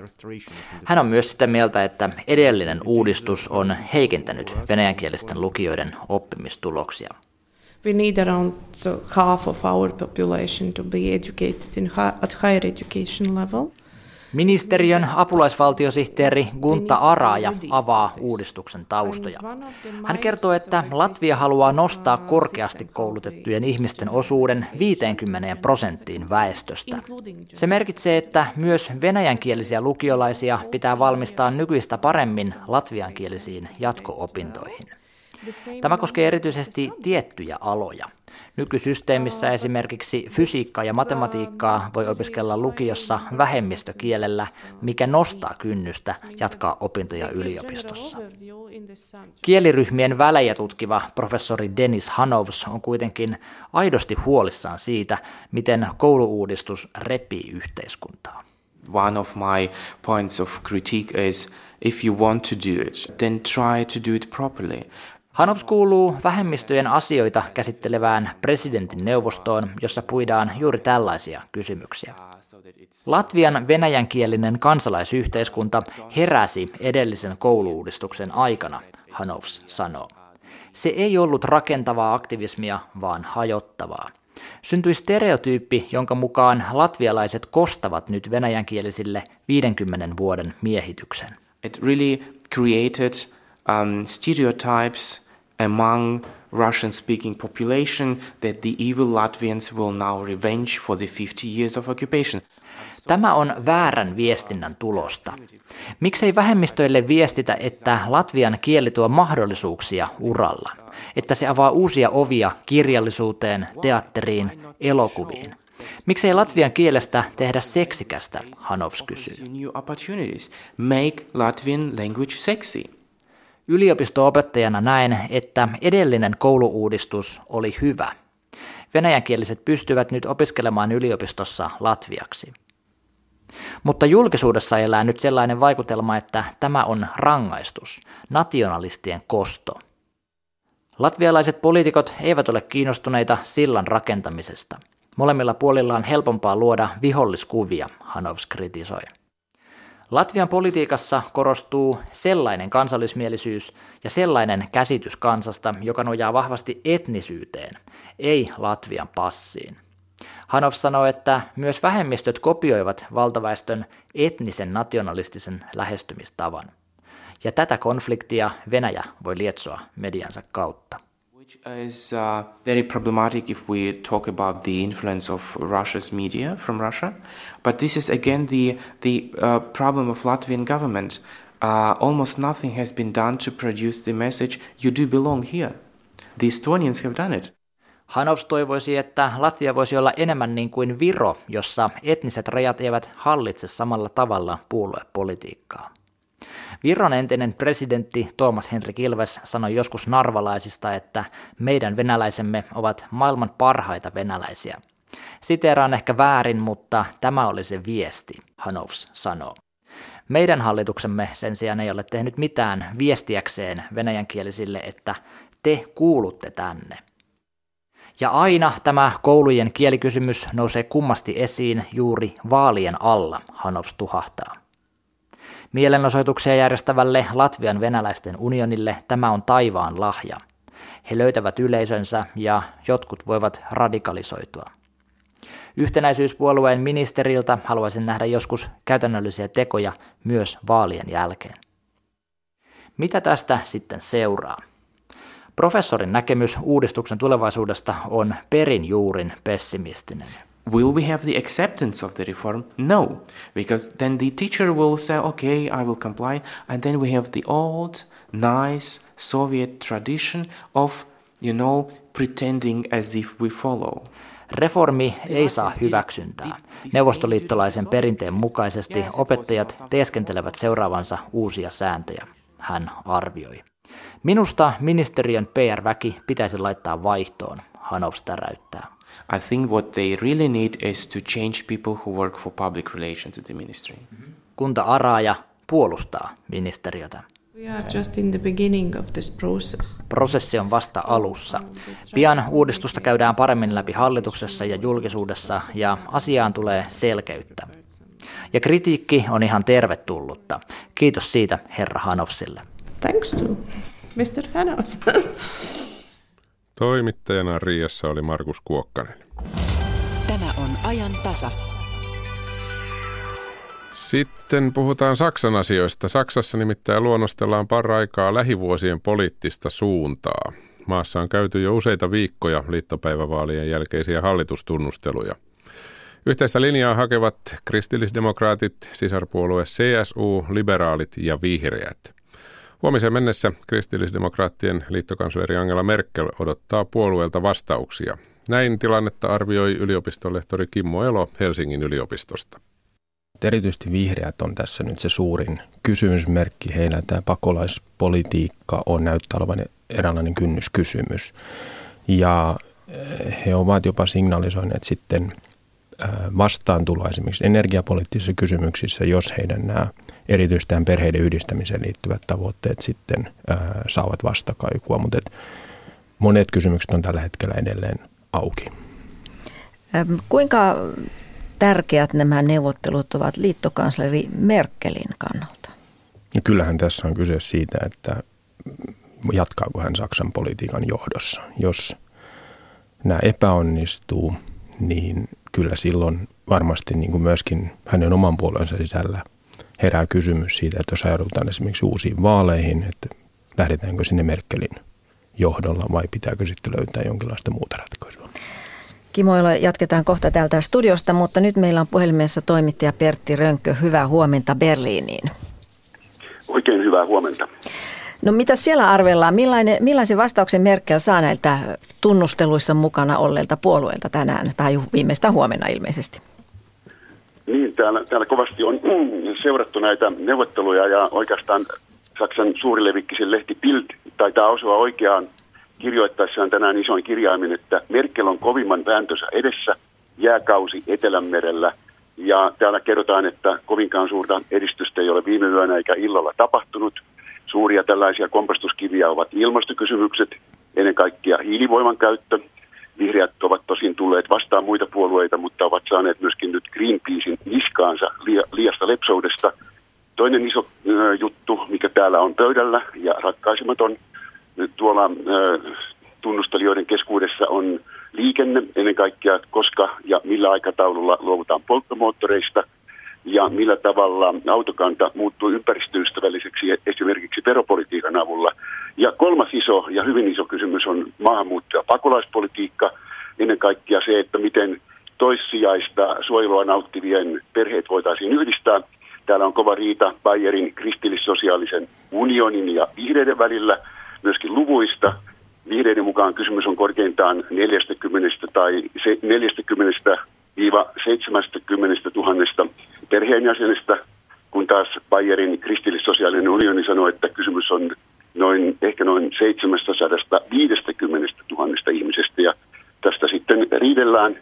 Speaker 7: Hän on myös sitä mieltä, että edellinen uudistus on heikentänyt venäjänkielisten lukijoiden oppimistuloksia. We need around half of our population to be educated in at higher education level. Ministeriön apulaisvaltiosihteeri Gunta Araja avaa uudistuksen taustoja. Hän kertoo, että Latvia haluaa nostaa korkeasti koulutettujen ihmisten osuuden 50 prosenttiin väestöstä. Se merkitsee, että myös venäjänkielisiä lukiolaisia pitää valmistaa nykyistä paremmin latviankielisiin jatko-opintoihin. Tämä koskee erityisesti tiettyjä aloja. Nykysysteemissä esimerkiksi fysiikkaa ja matematiikkaa voi opiskella lukiossa vähemmistökielellä, mikä nostaa kynnystä jatkaa opintoja yliopistossa. Kieliryhmien välejä tutkiva professori Denis Hanovs on kuitenkin aidosti huolissaan siitä, miten kouluuudistus repii yhteiskuntaa. One of my points of critique is if you want to do it, then try to do it properly. Hanovs kuuluu vähemmistöjen asioita käsittelevään presidentin neuvostoon, jossa puidaan juuri tällaisia kysymyksiä. Latvian venäjänkielinen kansalaisyhteiskunta heräsi edellisen kouluudistuksen aikana, Hanovs sanoo. Se ei ollut rakentavaa aktivismia, vaan hajottavaa. Syntyi stereotyyppi, jonka mukaan latvialaiset kostavat nyt venäjänkielisille 50 vuoden miehityksen. It really created um, stereotypes among Russian speaking population that the evil Latvians will now revenge for the 50 years of occupation. Tämä on väärän viestinnän tulosta. Miksei vähemmistöille viestitä, että Latvian kieli tuo mahdollisuuksia uralla, että se avaa uusia ovia kirjallisuuteen, teatteriin, elokuviin? Miksei latvian kielestä tehdä seksikästä, Hanovs kysyy. Make Latvian language sexy. Yliopisto-opettajana näen, että edellinen kouluuudistus oli hyvä. Venäjänkieliset pystyvät nyt opiskelemaan yliopistossa latviaksi. Mutta julkisuudessa elää nyt sellainen vaikutelma, että tämä on rangaistus, nationalistien kosto. Latvialaiset poliitikot eivät ole kiinnostuneita sillan rakentamisesta. Molemmilla puolilla on helpompaa luoda viholliskuvia, Hanovs kritisoi. Latvian politiikassa korostuu sellainen kansallismielisyys ja sellainen käsitys kansasta, joka nojaa vahvasti etnisyyteen, ei Latvian passiin. Hanov sanoi, että myös vähemmistöt kopioivat valtaväestön etnisen nationalistisen lähestymistavan. Ja tätä konfliktia Venäjä voi lietsoa mediansa kautta.
Speaker 8: Which is uh, very problematic if we talk about the influence of Russia's media from Russia. But this is again the, the uh, problem of Latvian government. Uh, almost nothing has been done to produce the message, you do belong here. The Estonians have done it.
Speaker 7: Hanovs toivoisi, että Latvia voisi olla enemmän niin kuin Viro, jossa etniset rajat eivät hallitse samalla tavalla puoluepolitiikkaa. Viron entinen presidentti Thomas Henrik Ilves sanoi joskus narvalaisista, että meidän venäläisemme ovat maailman parhaita venäläisiä. Siteeraan ehkä väärin, mutta tämä oli se viesti, Hanovs sanoo. Meidän hallituksemme sen sijaan ei ole tehnyt mitään viestiäkseen venäjänkielisille, että te kuulutte tänne. Ja aina tämä koulujen kielikysymys nousee kummasti esiin juuri vaalien alla, Hanovs tuhahtaa. Mielenosoituksia järjestävälle Latvian venäläisten unionille tämä on taivaan lahja. He löytävät yleisönsä ja jotkut voivat radikalisoitua. Yhtenäisyyspuolueen ministeriltä haluaisin nähdä joskus käytännöllisiä tekoja myös vaalien jälkeen. Mitä tästä sitten seuraa? Professorin näkemys uudistuksen tulevaisuudesta on perin juurin pessimistinen.
Speaker 8: Will we have the acceptance of the reform? No, because then the teacher will say, okay, I will comply, and then we have the old, nice Soviet tradition of, you know, pretending as if we follow.
Speaker 7: Reformi ei saa hyväksyntää. Neuvostoliittolaisen perinteen mukaisesti opettajat teeskentelevät seuraavansa uusia sääntöjä, hän arvioi. Minusta ministeriön PR-väki pitäisi laittaa vaihtoon, Hanovs täräyttää.
Speaker 8: I think what they really need is to change people who work for public relations at the ministry.
Speaker 7: Kunta Araaja puolustaa ministeriötä.
Speaker 9: We are just in the beginning of this process.
Speaker 7: Prosessi on vasta alussa. Pian uudistusta käydään paremmin läpi hallituksessa ja julkisuudessa ja asiaan tulee selkeyttä. Ja kritiikki on ihan tervetullutta. Kiitos siitä herra Hanovsille.
Speaker 9: Thanks to Mr. Hanovs.
Speaker 3: Toimittajana Riassa oli Markus Kuokkanen.
Speaker 1: Tämä on ajan tasa.
Speaker 3: Sitten puhutaan Saksan asioista. Saksassa nimittäin luonnostellaan paraikaa lähivuosien poliittista suuntaa. Maassa on käyty jo useita viikkoja liittopäivävaalien jälkeisiä hallitustunnusteluja. Yhteistä linjaa hakevat kristillisdemokraatit, sisarpuolue CSU, liberaalit ja vihreät – Huomiseen mennessä kristillisdemokraattien liittokansleri Angela Merkel odottaa puolueelta vastauksia. Näin tilannetta arvioi yliopistolehtori Kimmo Elo Helsingin yliopistosta.
Speaker 10: Erityisesti vihreät on tässä nyt se suurin kysymysmerkki. Heillä tämä pakolaispolitiikka on näyttää olevan eräänlainen kynnyskysymys. Ja eh, he ovat jopa signalisoineet sitten vastaantuloa esimerkiksi energiapoliittisissa kysymyksissä, jos heidän nämä erityisesti tähän perheiden yhdistämiseen liittyvät tavoitteet sitten ää, saavat vastakaikua, mutta et monet kysymykset on tällä hetkellä edelleen auki.
Speaker 11: Kuinka tärkeät nämä neuvottelut ovat liittokansleri Merkelin kannalta?
Speaker 10: No kyllähän tässä on kyse siitä, että jatkaako hän Saksan politiikan johdossa. Jos nämä epäonnistuu, niin kyllä silloin varmasti niin kuin myöskin hänen oman puolensa sisällä – herää kysymys siitä, että jos ajaudutaan esimerkiksi uusiin vaaleihin, että lähdetäänkö sinne Merkelin johdolla vai pitääkö sitten löytää jonkinlaista muuta ratkaisua.
Speaker 11: Kimoilo, jatketaan kohta täältä studiosta, mutta nyt meillä on puhelimessa toimittaja Pertti Rönkkö. Hyvää huomenta Berliiniin.
Speaker 12: Oikein hyvää huomenta.
Speaker 11: No mitä siellä arvellaan? Millainen, millaisen vastauksen Merkel saa näiltä tunnusteluissa mukana olleilta puolueilta tänään tai viimeistään huomenna ilmeisesti?
Speaker 12: Niin, täällä, täällä kovasti on seurattu näitä neuvotteluja ja oikeastaan Saksan suurilevikkisin lehti Bild taitaa osua oikeaan kirjoittaessaan tänään isoin kirjaimin, että Merkel on kovimman vääntönsä edessä, jääkausi Etelänmerellä. Ja täällä kerrotaan, että kovinkaan suurta edistystä ei ole viime yönä eikä illalla tapahtunut. Suuria tällaisia kompastuskiviä ovat ilmastokysymykset, ennen kaikkea hiilivoiman käyttö, Vihreät ovat tosin tulleet vastaan muita puolueita, mutta ovat saaneet myöskin nyt Greenpeacein niskaansa liiasta lepsoudesta. Toinen iso juttu, mikä täällä on pöydällä ja ratkaisematon tuolla tunnustelijoiden keskuudessa on liikenne, ennen kaikkea koska ja millä aikataululla luovutaan polttomoottoreista ja millä tavalla autokanta muuttuu ympäristöystävälliseksi esimerkiksi veropolitiikan avulla. Ja kolmas iso ja hyvin iso kysymys on maahanmuutto- ja pakolaispolitiikka, ennen kaikkea se, että miten toissijaista suojelua nauttivien perheet voitaisiin yhdistää. Täällä on kova riita Bayerin kristillissosiaalisen unionin ja vihreiden välillä, myöskin luvuista. Vihreiden mukaan kysymys on korkeintaan 40 tai 40 70 000 perheenjäsenestä, kun taas Bayerin kristillissosiaalinen unioni sanoi, että kysymys on noin, ehkä noin 750 000 ihmisestä ja tästä sitten riidellään.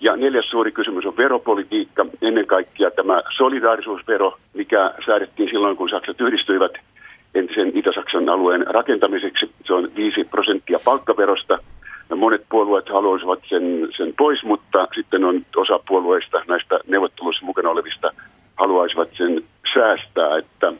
Speaker 12: Ja neljäs suuri kysymys on veropolitiikka, ennen kaikkea tämä solidaarisuusvero, mikä säädettiin silloin, kun Saksat yhdistyivät entisen Itä-Saksan alueen rakentamiseksi. Se on 5 prosenttia palkkaverosta. Monet puolueet haluaisivat sen, sen pois, mutta sitten on osa puolueista näistä neuvotteluissa mukana olevista haluaisivat sen säästää. Että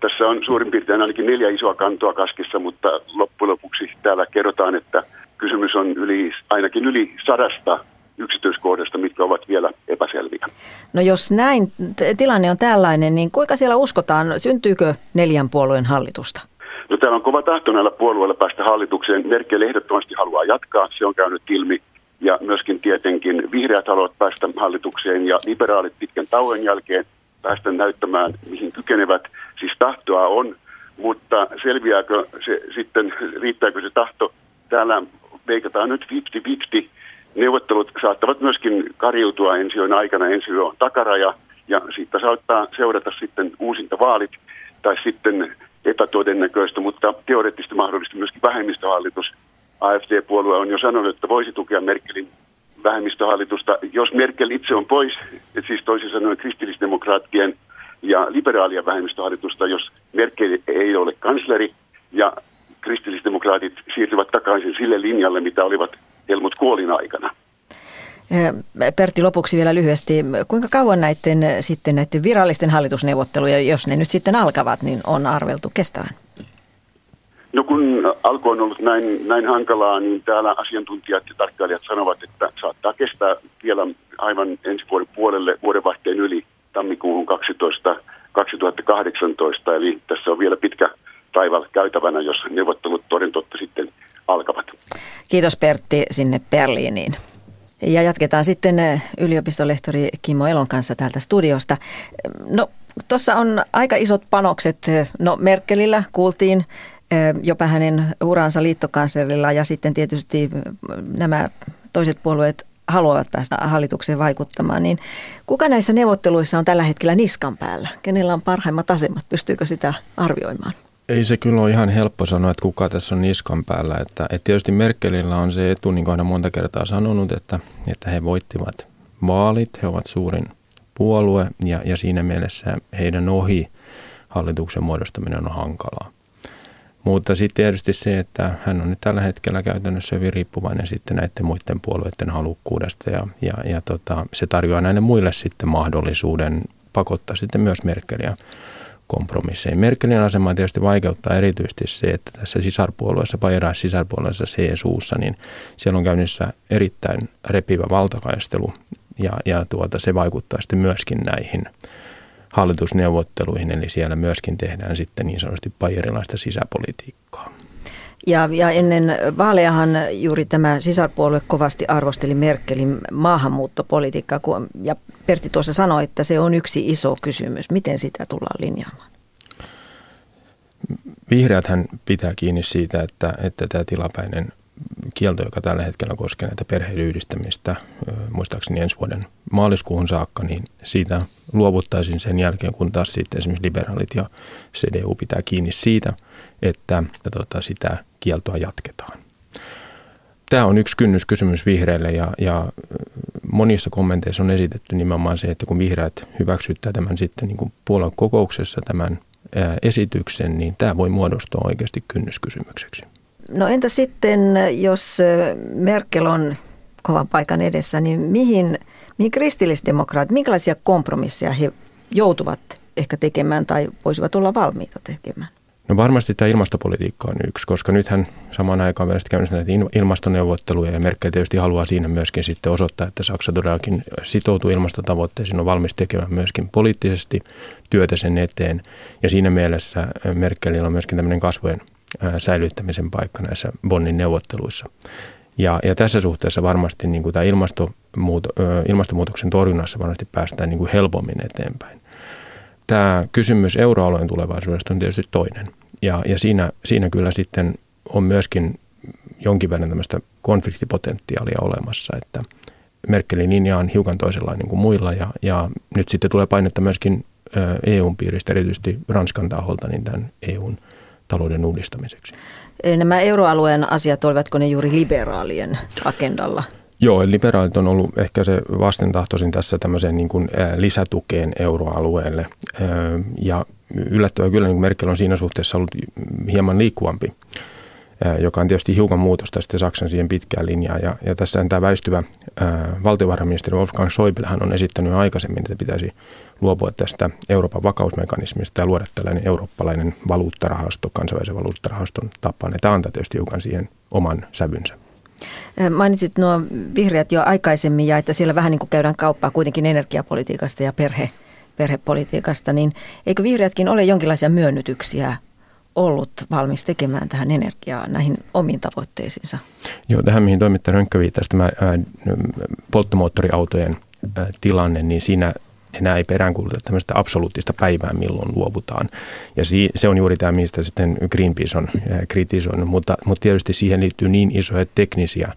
Speaker 12: tässä on suurin piirtein ainakin neljä isoa kantoa kaskissa, mutta loppujen lopuksi täällä kerrotaan, että kysymys on yli, ainakin yli sadasta yksityiskohdasta, mitkä ovat vielä epäselviä.
Speaker 11: No jos näin tilanne on tällainen, niin kuinka siellä uskotaan, syntyykö neljän puolueen hallitusta?
Speaker 12: No täällä on kova tahto näillä puolueilla päästä hallitukseen. Merkel ehdottomasti haluaa jatkaa, se on käynyt ilmi. Ja myöskin tietenkin vihreät haluavat päästä hallitukseen ja liberaalit pitkän tauon jälkeen päästä näyttämään, mihin kykenevät. Siis tahtoa on, mutta selviääkö se sitten, riittääkö se tahto? Täällä veikataan nyt 50-50. Neuvottelut saattavat myöskin karjutua ensi yön aikana. Ensi yö on takaraja ja siitä saattaa seurata sitten uusinta vaalit tai sitten epätodennäköistä, mutta teoreettisesti mahdollisesti myöskin vähemmistöhallitus. AFD-puolue on jo sanonut, että voisi tukea Merkelin vähemmistöhallitusta, jos Merkel itse on pois, siis toisin sanoen kristillisdemokraattien ja liberaalien vähemmistöhallitusta, jos Merkel ei ole kansleri ja kristillisdemokraatit siirtyvät takaisin sille linjalle, mitä olivat Helmut Koolin aikana.
Speaker 11: Eh, Pertti, lopuksi vielä lyhyesti. Kuinka kauan näiden, sitten näiden virallisten hallitusneuvotteluja, jos ne nyt sitten alkavat, niin on arveltu kestävän?
Speaker 12: No kun alku on ollut näin, näin hankalaa, niin täällä asiantuntijat ja tarkkailijat sanovat, että saattaa kestää vielä aivan ensi vuoden puolelle vuodenvaihteen yli tammikuuhun 12, 2018. Eli tässä on vielä pitkä taival käytävänä, jos neuvottelut toden totta sitten alkavat.
Speaker 11: Kiitos Pertti sinne Berliiniin. Ja jatketaan sitten eh, yliopistolehtori Kimmo Elon kanssa täältä studiosta. No, tuossa on aika isot panokset. No, Merkelillä kuultiin eh, jopa hänen uransa liittokanslerilla ja sitten tietysti eh, nämä toiset puolueet haluavat päästä hallitukseen vaikuttamaan, niin kuka näissä neuvotteluissa on tällä hetkellä niskan päällä? Kenellä on parhaimmat asemat? Pystyykö sitä arvioimaan?
Speaker 10: Ei se kyllä ole ihan helppo sanoa, että kuka tässä on niskan päällä. Että, että tietysti Merkelillä on se etu, niin kuin hän monta kertaa sanonut, että, että he voittivat vaalit, he ovat suurin puolue ja, ja siinä mielessä heidän ohi hallituksen muodostaminen on hankalaa. Mutta sitten tietysti se, että hän on nyt tällä hetkellä käytännössä hyvin riippuvainen sitten näiden muiden puolueiden halukkuudesta ja, ja, ja tota, se tarjoaa näille muille sitten mahdollisuuden pakottaa sitten myös Merkeliä kompromisseihin. Merkelin asema tietysti vaikeuttaa erityisesti se, että tässä sisarpuolueessa, Bayerais sisarpuolueessa CSUssa, niin siellä on käynnissä erittäin repivä valtakaistelu ja, ja tuota, se vaikuttaa sitten myöskin näihin hallitusneuvotteluihin, eli siellä myöskin tehdään sitten niin sanotusti bayerilaista sisäpolitiikkaa.
Speaker 11: Ja, ja ennen vaaleahan juuri tämä sisarpuolue kovasti arvosteli Merkelin maahanmuuttopolitiikkaa, ja Pertti tuossa sanoi, että se on yksi iso kysymys. Miten sitä tullaan linjaamaan?
Speaker 10: Vihreät hän pitää kiinni siitä, että, että tämä tilapäinen kielto, joka tällä hetkellä koskee näitä perheiden yhdistämistä, muistaakseni ensi vuoden maaliskuuhun saakka, niin siitä luovuttaisiin sen jälkeen, kun taas sitten esimerkiksi liberaalit ja CDU pitää kiinni siitä, että tota, sitä kieltoa jatketaan. Tämä on yksi kynnyskysymys vihreille ja, ja monissa kommenteissa on esitetty nimenomaan se, että kun vihreät hyväksyttää tämän sitten niin kuin puolen kokouksessa tämän esityksen, niin tämä voi muodostua oikeasti kynnyskysymykseksi.
Speaker 11: No entä sitten, jos Merkel on kovan paikan edessä, niin mihin, mihin kristillisdemokraatit, minkälaisia kompromisseja he joutuvat ehkä tekemään tai voisivat olla valmiita tekemään?
Speaker 10: No varmasti tämä ilmastopolitiikka on yksi, koska nythän samaan aikaan vielä käynnissä näitä ilmastoneuvotteluja ja Merkel tietysti haluaa siinä myöskin sitten osoittaa, että Saksa todellakin sitoutuu ilmastotavoitteisiin, on valmis tekemään myöskin poliittisesti työtä sen eteen ja siinä mielessä Merkelillä on myöskin tämmöinen kasvojen säilyttämisen paikka näissä Bonnin neuvotteluissa. Ja, ja tässä suhteessa varmasti niin kuin tämä ilmastonmuuto, ilmastonmuutoksen torjunnassa varmasti päästään niin kuin helpommin eteenpäin. Tämä kysymys euroalueen tulevaisuudesta on tietysti toinen. Ja, ja siinä, siinä kyllä sitten on myöskin jonkin verran tämmöistä konfliktipotentiaalia olemassa, että Merkelin linja on hiukan toisenlainen kuin muilla ja, ja nyt sitten tulee painetta myöskin EUn piiristä, erityisesti Ranskan taholta, niin tämän EUn talouden uudistamiseksi.
Speaker 11: Nämä euroalueen asiat, olivatko ne juuri liberaalien agendalla?
Speaker 10: Joo, liberaalit on ollut ehkä se vastentahtoisin tässä tämmöiseen niin kuin lisätukeen euroalueelle. Ja yllättävää kyllä niin Merkel on siinä suhteessa ollut hieman liikkuvampi, joka on tietysti hiukan muutosta sitten Saksan siihen pitkään linjaan. Ja, ja tässä tämä väistyvä valtiovarainministeri Wolfgang Schäuble hän on esittänyt aikaisemmin, että pitäisi luopua tästä Euroopan vakausmekanismista ja luoda tällainen eurooppalainen valuuttarahasto, kansainvälisen valuuttarahaston tapaan. Ja tämä antaa tietysti hiukan siihen oman sävynsä.
Speaker 11: Mainitsit nuo vihreät jo aikaisemmin ja että siellä vähän niin kuin käydään kauppaa kuitenkin energiapolitiikasta ja perhe, perhepolitiikasta, niin eikö vihreätkin ole jonkinlaisia myönnytyksiä ollut valmis tekemään tähän energiaa näihin omiin tavoitteisiinsa?
Speaker 10: Joo, tähän mihin toimittaja Rönkkö viittasi, tämä polttomoottoriautojen tilanne, niin siinä enää ei peräänkuuluta tämmöistä absoluuttista päivää, milloin luovutaan. Ja si- se on juuri tämä, mistä sitten Greenpeace on kritisoinut, mutta, mutta tietysti siihen liittyy niin isoja teknisiä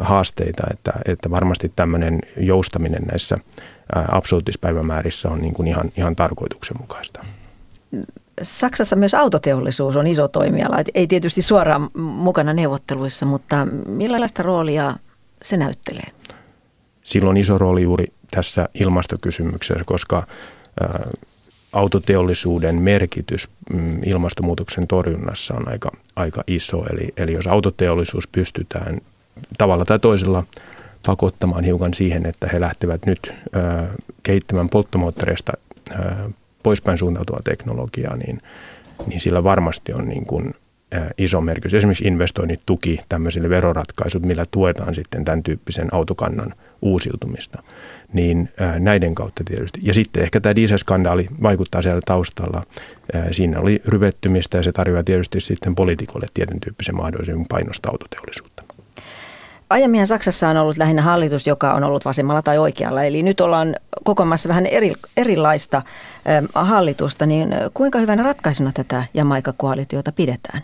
Speaker 10: haasteita, että, että varmasti tämmöinen joustaminen näissä absoluuttispäivämäärissä on niin kuin ihan, ihan tarkoituksenmukaista.
Speaker 11: Saksassa myös autoteollisuus on iso toimiala. Ei tietysti suoraan mukana neuvotteluissa, mutta millaista roolia se näyttelee?
Speaker 10: Sillä on iso rooli juuri tässä ilmastokysymyksessä, koska autoteollisuuden merkitys mm, ilmastonmuutoksen torjunnassa on aika, aika iso. Eli, eli jos autoteollisuus pystytään tavalla tai toisella pakottamaan hiukan siihen, että he lähtevät nyt kehittämään polttomoottoreista ö, poispäin suuntautua teknologiaa, niin, niin sillä varmasti on niin kuin iso merkitys. Esimerkiksi investoinnit tuki tämmöisille veroratkaisut, millä tuetaan sitten tämän tyyppisen autokannan uusiutumista. Niin näiden kautta tietysti. Ja sitten ehkä tämä dieselskandaali vaikuttaa siellä taustalla. Siinä oli ryvettymistä ja se tarjoaa tietysti sitten poliitikolle tietyn tyyppisen mahdollisuuden painostaa autoteollisuutta.
Speaker 11: Aiemmin Saksassa on ollut lähinnä hallitus, joka on ollut vasemmalla tai oikealla, eli nyt ollaan kokoamassa vähän eri, erilaista hallitusta, niin kuinka hyvänä ratkaisuna tätä Jamaika-koalitiota pidetään?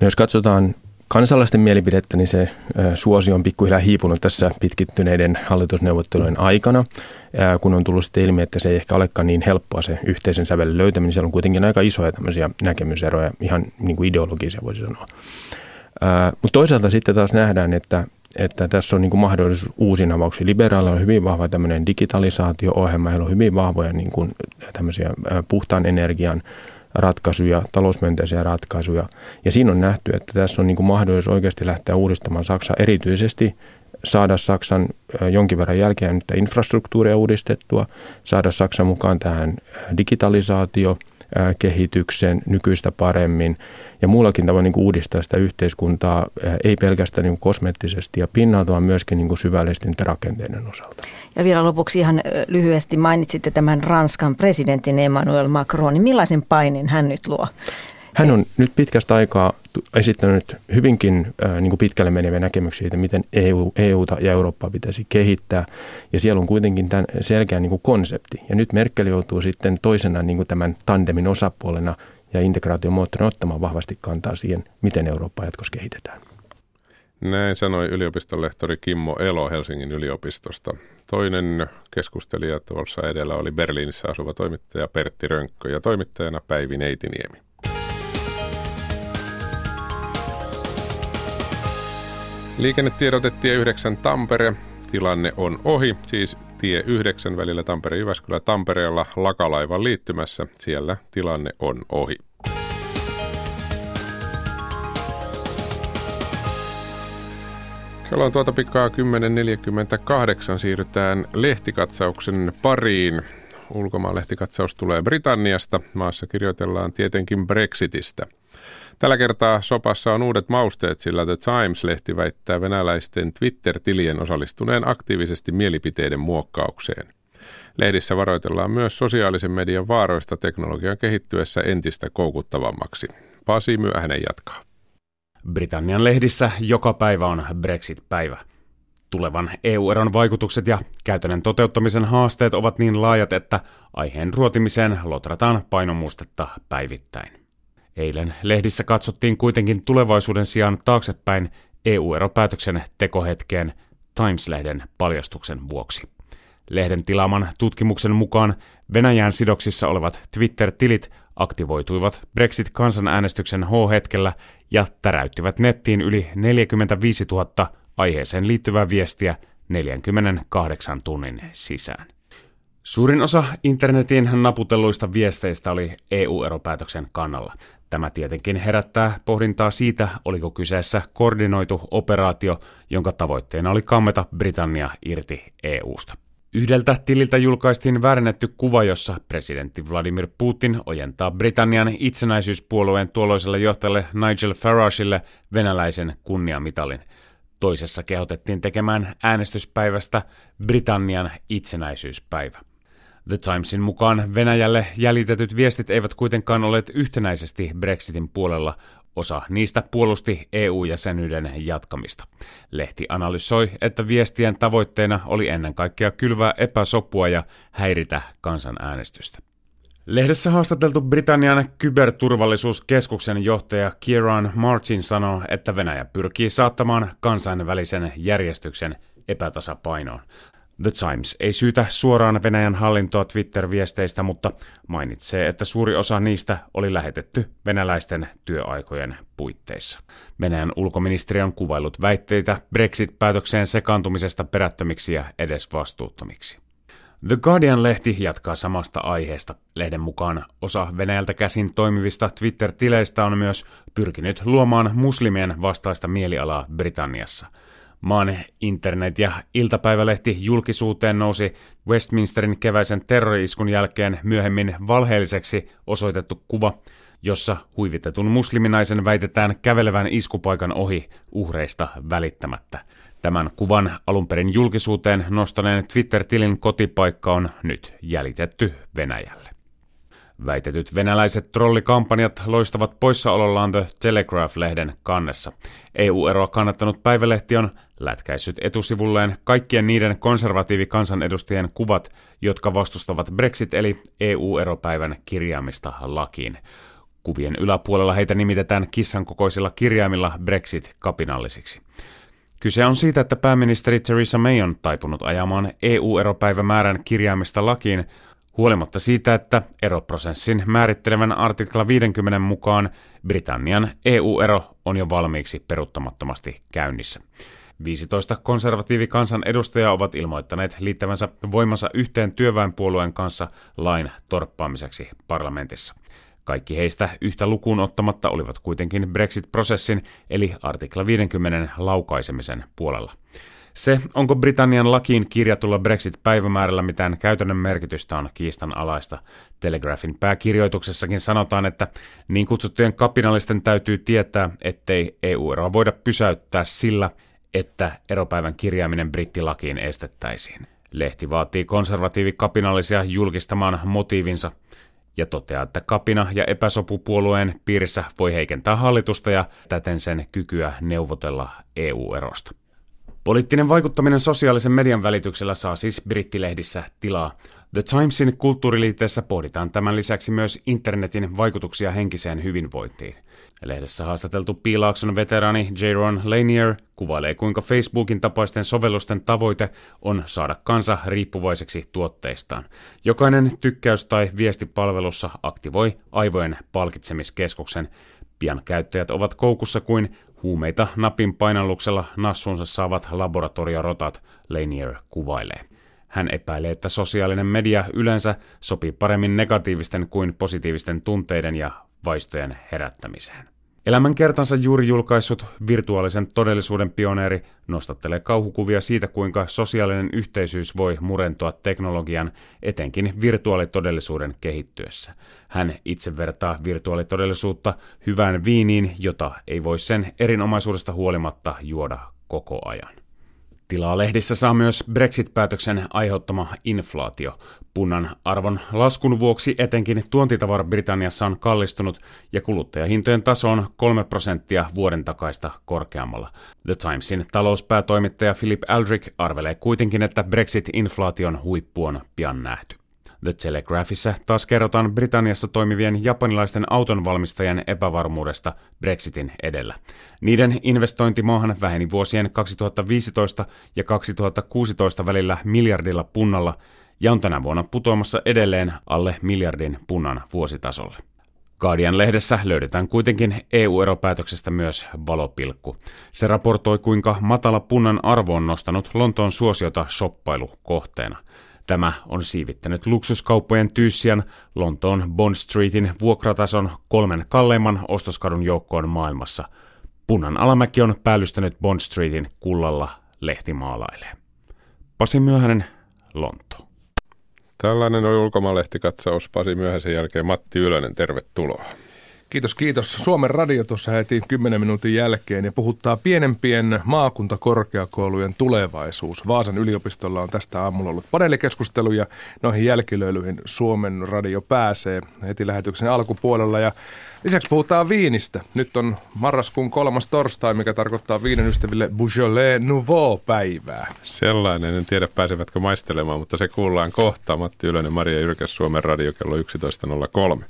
Speaker 10: No jos katsotaan kansalaisten mielipidettä, niin se suosio on pikkuhiljaa hiipunut tässä pitkittyneiden hallitusneuvottelujen aikana, kun on tullut sitten ilmi, että se ei ehkä olekaan niin helppoa se yhteisen sävelen löytäminen. Siellä on kuitenkin aika isoja tämmöisiä näkemyseroja, ihan niin kuin ideologisia voisi sanoa. Mutta toisaalta sitten taas nähdään, että, että tässä on niin kuin mahdollisuus uusiin avauksiin. Liberaaleilla on hyvin vahva digitalisaatio-ohjelma, heillä on hyvin vahvoja niin kuin puhtaan energian ratkaisuja, talousmyönteisiä ratkaisuja. Ja siinä on nähty, että tässä on niin kuin mahdollisuus oikeasti lähteä uudistamaan Saksaa erityisesti saada Saksan jonkin verran jälkeen infrastruktuuria uudistettua, saada Saksan mukaan tähän digitalisaatio – kehityksen nykyistä paremmin ja muullakin tavoin niin kuin uudistaa sitä yhteiskuntaa, ei pelkästään niin kosmeettisesti ja pinnalta, vaan myöskin niin kuin syvällisesti rakenteiden osalta.
Speaker 11: Ja vielä lopuksi ihan lyhyesti mainitsitte tämän Ranskan presidentin Emmanuel Macron. Millaisen painin hän nyt luo?
Speaker 10: Hän on nyt pitkästä aikaa esittänyt hyvinkin äh, niin kuin pitkälle meneviä näkemyksiä siitä, miten EU, EUta ja Eurooppaa pitäisi kehittää. Ja siellä on kuitenkin tämän selkeä niin kuin konsepti. Ja nyt Merkel joutuu sitten toisena niin kuin tämän tandemin osapuolena ja integraatiomoottorina ottamaan vahvasti kantaa siihen, miten Eurooppaa jatkossa kehitetään.
Speaker 3: Näin sanoi yliopistonlehtori Kimmo Elo Helsingin yliopistosta. Toinen keskustelija tuossa edellä oli Berliinissä asuva toimittaja Pertti Rönkkö ja toimittajana Päivi Neitiniemi. Liikennetiedote tie 9 Tampere. Tilanne on ohi, siis tie 9 välillä Tampere-Jyväskylä Tampereella Lakalaivan liittymässä. Siellä tilanne on ohi. Kello on tuota pikaa 10.48. Siirrytään lehtikatsauksen pariin. ulkomaalehtikatsaus tulee Britanniasta. Maassa kirjoitellaan tietenkin Brexitistä. Tällä kertaa sopassa on uudet mausteet, sillä The Times-lehti väittää venäläisten Twitter-tilien osallistuneen aktiivisesti mielipiteiden muokkaukseen. Lehdissä varoitellaan myös sosiaalisen median vaaroista teknologian kehittyessä entistä koukuttavammaksi. Pasi Myöhänen jatkaa.
Speaker 13: Britannian lehdissä joka päivä on Brexit-päivä. Tulevan EU-eron vaikutukset ja käytännön toteuttamisen haasteet ovat niin laajat, että aiheen ruotimiseen lotrataan painomustetta päivittäin. Eilen lehdissä katsottiin kuitenkin tulevaisuuden sijaan taaksepäin EU-eropäätöksen tekohetkeen Times-lehden paljastuksen vuoksi. Lehden tilaaman tutkimuksen mukaan Venäjän sidoksissa olevat Twitter-tilit aktivoituivat Brexit-kansanäänestyksen H-hetkellä ja täräyttivät nettiin yli 45 000 aiheeseen liittyvää viestiä 48 tunnin sisään. Suurin osa internetin naputelluista viesteistä oli EU-eropäätöksen kannalla. Tämä tietenkin herättää pohdintaa siitä, oliko kyseessä koordinoitu operaatio, jonka tavoitteena oli kammeta Britannia irti EUsta. Yhdeltä tililtä julkaistiin väärennetty kuva, jossa presidentti Vladimir Putin ojentaa Britannian itsenäisyyspuolueen tuolloiselle johtajalle Nigel Farageille venäläisen kunniamitalin. Toisessa kehotettiin tekemään äänestyspäivästä Britannian itsenäisyyspäivä. The Timesin mukaan Venäjälle jäljitetyt viestit eivät kuitenkaan olleet yhtenäisesti Brexitin puolella, Osa niistä puolusti EU-jäsenyyden jatkamista. Lehti analysoi, että viestien tavoitteena oli ennen kaikkea kylvää epäsopua ja häiritä kansanäänestystä. Lehdessä haastateltu Britannian kyberturvallisuuskeskuksen johtaja Kieran Martin sanoo, että Venäjä pyrkii saattamaan kansainvälisen järjestyksen epätasapainoon. The Times ei syytä suoraan Venäjän hallintoa Twitter-viesteistä, mutta mainitsee, että suuri osa niistä oli lähetetty venäläisten työaikojen puitteissa. Venäjän ulkoministeri on kuvailut väitteitä Brexit-päätökseen sekaantumisesta perättömiksi ja edes vastuuttomiksi. The Guardian-lehti jatkaa samasta aiheesta. Lehden mukaan osa Venäjältä käsin toimivista Twitter-tileistä on myös pyrkinyt luomaan muslimien vastaista mielialaa Britanniassa – Maan internet- ja iltapäivälehti julkisuuteen nousi Westminsterin keväisen terroriiskun jälkeen myöhemmin valheelliseksi osoitettu kuva, jossa huivitetun musliminaisen väitetään kävelevän iskupaikan ohi uhreista välittämättä. Tämän kuvan alun perin julkisuuteen nostaneen Twitter-tilin kotipaikka on nyt jäljitetty Venäjälle. Väitetyt venäläiset trollikampanjat loistavat poissaolollaan The Telegraph-lehden kannessa. EU-eroa kannattanut päivälehti on lätkäissyt etusivulleen kaikkien niiden konservatiivikansanedustajien kuvat, jotka vastustavat Brexit- eli EU-eropäivän kirjaamista lakiin. Kuvien yläpuolella heitä nimitetään kissan kokoisilla kirjaimilla Brexit-kapinallisiksi. Kyse on siitä, että pääministeri Theresa May on taipunut ajamaan EU-eropäivämäärän kirjaamista lakiin – Huolimatta siitä, että eroprosessin määrittelevän artikla 50 mukaan Britannian EU-ero on jo valmiiksi peruuttamattomasti käynnissä. 15 konservatiivikansan edustajaa ovat ilmoittaneet liittävänsä voimansa yhteen työväenpuolueen kanssa lain torppaamiseksi parlamentissa. Kaikki heistä yhtä lukuun ottamatta olivat kuitenkin Brexit-prosessin eli artikla 50 laukaisemisen puolella. Se, onko Britannian lakiin kirjatulla Brexit-päivämäärällä mitään käytännön merkitystä on kiistanalaista. Telegraphin pääkirjoituksessakin sanotaan, että niin kutsuttujen kapinallisten täytyy tietää, ettei EU-eroa voida pysäyttää sillä, että eropäivän kirjaaminen brittilakiin estettäisiin. Lehti vaatii konservatiivikapinallisia julkistamaan motiivinsa ja toteaa, että kapina ja epäsopupuolueen piirissä voi heikentää hallitusta ja täten sen kykyä neuvotella EU-erosta. Poliittinen vaikuttaminen sosiaalisen median välityksellä saa siis brittilehdissä tilaa. The Timesin kulttuuriliitteessä pohditaan tämän lisäksi myös internetin vaikutuksia henkiseen hyvinvointiin. Lehdessä haastateltu Piilaakson veteraani Jaron Lanier kuvailee, kuinka Facebookin tapaisten sovellusten tavoite on saada kansa riippuvaiseksi tuotteistaan. Jokainen tykkäys tai viestipalvelussa aktivoi aivojen palkitsemiskeskuksen. Pian käyttäjät ovat koukussa kuin Huumeita napin painalluksella nassunsa saavat laboratoriorotat, Lanier kuvailee. Hän epäilee, että sosiaalinen media yleensä sopii paremmin negatiivisten kuin positiivisten tunteiden ja vaistojen herättämiseen. Elämänkertansa juuri julkaissut virtuaalisen todellisuuden pioneeri nostattelee kauhukuvia siitä, kuinka sosiaalinen yhteisyys voi murentua teknologian, etenkin virtuaalitodellisuuden kehittyessä. Hän itse vertaa virtuaalitodellisuutta hyvään viiniin, jota ei voi sen erinomaisuudesta huolimatta juoda koko ajan. Tilaa lehdissä saa myös Brexit-päätöksen aiheuttama inflaatio. Punnan arvon laskun vuoksi etenkin tuontitavara Britanniassa on kallistunut ja kuluttajahintojen taso on 3 prosenttia vuoden takaista korkeammalla. The Timesin talouspäätoimittaja Philip Aldrich arvelee kuitenkin, että Brexit-inflaation huippu on pian nähty. The Telegraphissa taas kerrotaan Britanniassa toimivien japanilaisten autonvalmistajien epävarmuudesta Brexitin edellä. Niiden investointi maahan väheni vuosien 2015 ja 2016 välillä miljardilla punnalla ja on tänä vuonna putoamassa edelleen alle miljardin punnan vuositasolle. Guardian-lehdessä löydetään kuitenkin EU-eropäätöksestä myös valopilkku. Se raportoi, kuinka matala punnan arvo on nostanut Lontoon suosiota shoppailukohteena. Tämä on siivittänyt luksuskauppojen tyyssian Lontoon Bond Streetin vuokratason kolmen kalleimman ostoskadun joukkoon maailmassa. Punnan alamäki on päällystänyt Bond Streetin kullalla lehtimaalailee. Pasi Myöhänen, Lonto.
Speaker 3: Tällainen oli ulkomaalehtikatsaus Pasi Myöhäisen jälkeen. Matti Ylönen, tervetuloa.
Speaker 14: Kiitos, kiitos. Suomen radio tuossa heti 10 minuutin jälkeen ja puhuttaa pienempien maakuntakorkeakoulujen tulevaisuus. Vaasan yliopistolla on tästä aamulla ollut paneelikeskusteluja. Noihin jälkilöilyihin Suomen radio pääsee heti lähetyksen alkupuolella. Ja lisäksi puhutaan viinistä. Nyt on marraskuun kolmas torstai, mikä tarkoittaa viinin ystäville Beaujolais Nouveau-päivää.
Speaker 3: Sellainen, en tiedä pääsevätkö maistelemaan, mutta se kuullaan kohta. Matti Ylönen, Maria Jyrkäs, Suomen radio kello 11.03.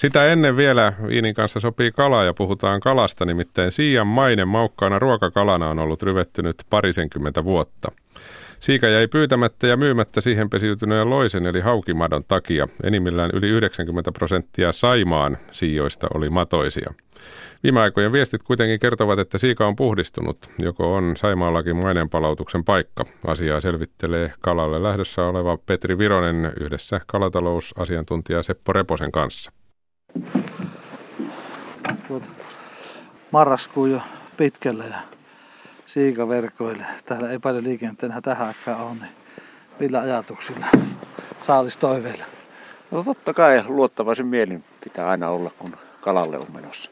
Speaker 3: Sitä ennen vielä viinin kanssa sopii kala ja puhutaan kalasta, nimittäin siian mainen maukkaana ruokakalana on ollut ryvettynyt parisenkymmentä vuotta. Siika jäi pyytämättä ja myymättä siihen pesiytyneen loisen eli haukimadon takia. Enimmillään yli 90 prosenttia Saimaan siijoista oli matoisia. Viime aikojen viestit kuitenkin kertovat, että siika on puhdistunut, joko on Saimaallakin maineenpalautuksen paikka. Asiaa selvittelee kalalle lähdössä oleva Petri Vironen yhdessä kalatalousasiantuntija Seppo Reposen kanssa.
Speaker 15: Tuota, marraskuu jo pitkällä ja siikaverkoille. Täällä ei paljon liikennettä tähän aikaan ole, niin millä ajatuksilla, saalistoiveilla?
Speaker 16: No totta kai luottavaisin mielin pitää aina olla, kun kalalle on menossa.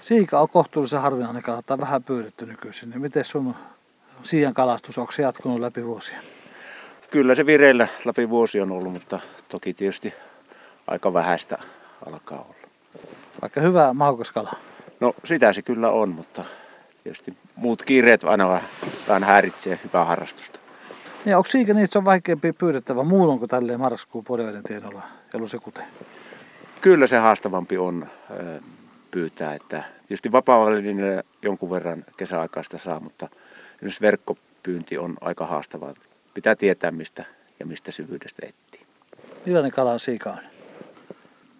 Speaker 15: Siika on kohtuullisen harvinainen kala, tai vähän pyydetty nykyisin. Niin miten sun siian kalastus, onko se jatkunut läpi vuosia?
Speaker 16: Kyllä se vireillä läpi vuosi on ollut, mutta toki tietysti aika vähäistä alkaa olla.
Speaker 15: Vaikka hyvä maukas kala.
Speaker 16: No sitä se kyllä on, mutta tietysti muut kiireet aina vähän, vähän häiritsee hyvää harrastusta.
Speaker 15: Ja onko siitä niin, että se on vaikeampi pyydettävä muulloin kuin tälleen marraskuun puolivälin se kute?
Speaker 16: Kyllä se haastavampi on pyytää, että tietysti vapaa jonkun verran kesäaikaista saa, mutta myös verkkopyynti on aika haastavaa. Pitää tietää mistä ja mistä syvyydestä etsii.
Speaker 15: Millainen kala siika on?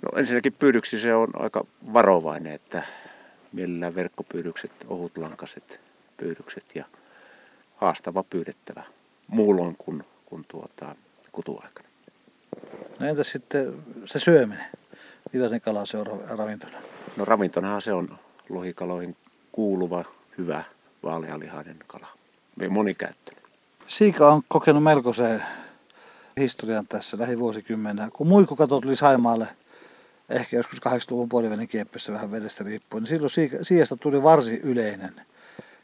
Speaker 16: No ensinnäkin pyydyksi se on aika varovainen, että millään verkkopyydykset, ohutlankaset pyydykset ja haastava pyydettävä muulloin kuin, kuin tuota, kutuaikana.
Speaker 15: No entä sitten se syöminen? Millainen kala se on ravintona?
Speaker 16: No ravintonahan se on lohikaloihin kuuluva, hyvä, vaalealihainen kala. Monikäyttöinen.
Speaker 15: Siika on kokenut melkoisen historian tässä lähivuosikymmenä. Kun muikkukato tuli Saimaalle ehkä joskus 80-luvun puolivälin kieppissä vähän vedestä riippuen, niin silloin siesta tuli varsin yleinen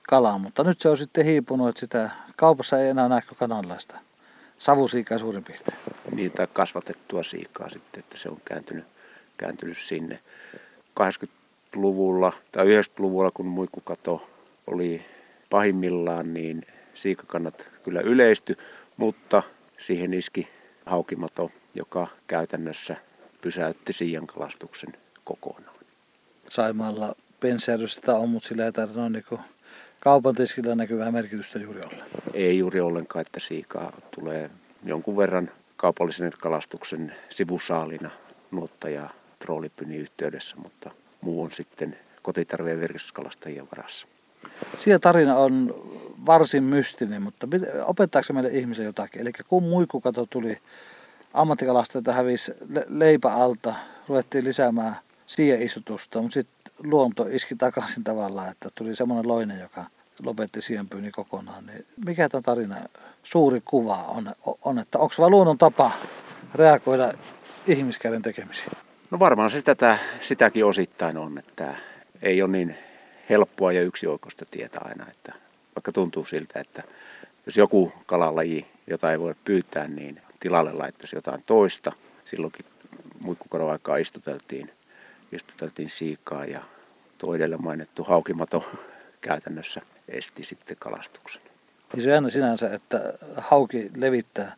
Speaker 15: kala, mutta nyt se on sitten hiipunut, että sitä kaupassa ei enää näe kananlaista. Savusiikaa suurin piirtein.
Speaker 16: Niitä kasvatettua siikaa sitten, että se on kääntynyt, kääntynyt sinne. 80-luvulla tai 90-luvulla, kun muikkukato oli pahimmillaan, niin siikakannat kyllä yleisty, mutta siihen iski haukimato, joka käytännössä pysäytti siian kalastuksen kokonaan.
Speaker 15: Saimaalla pensäädystä on, mutta sillä ei tarvitse niin kaupan tiskillä näkyvää merkitystä juuri olla.
Speaker 16: Ei juuri ollenkaan, että siikaa tulee jonkun verran kaupallisen kalastuksen sivusaalina nuotta- ja troolipyni yhteydessä, mutta muu on sitten kotitarvien virkistyskalastajien varassa.
Speaker 15: Siellä tarina on varsin mystinen, mutta opettaako se meille ihmisen jotakin? Eli kun muikkukato tuli ammattikalastajilta hävisi leipä alta, ruvettiin lisäämään istutusta, mutta sitten luonto iski takaisin tavallaan, että tuli semmoinen loinen, joka lopetti sienpyynnin kokonaan. Niin mikä tämä tarina suuri kuva on, on että onko vain luonnon tapa reagoida ihmiskäden tekemisiin?
Speaker 16: No varmaan se tätä, sitäkin osittain on, että ei ole niin helppoa ja yksioikoista tietää aina, että vaikka tuntuu siltä, että jos joku kalalaji, jota ei voi pyytää, niin tilalle laittaisi jotain toista. Silloinkin muikkukadon aikaa istuteltiin, istuteltiin siikaa ja tuo edellä mainittu haukimato käytännössä esti sitten kalastuksen.
Speaker 15: Niin se on sinänsä, että hauki levittää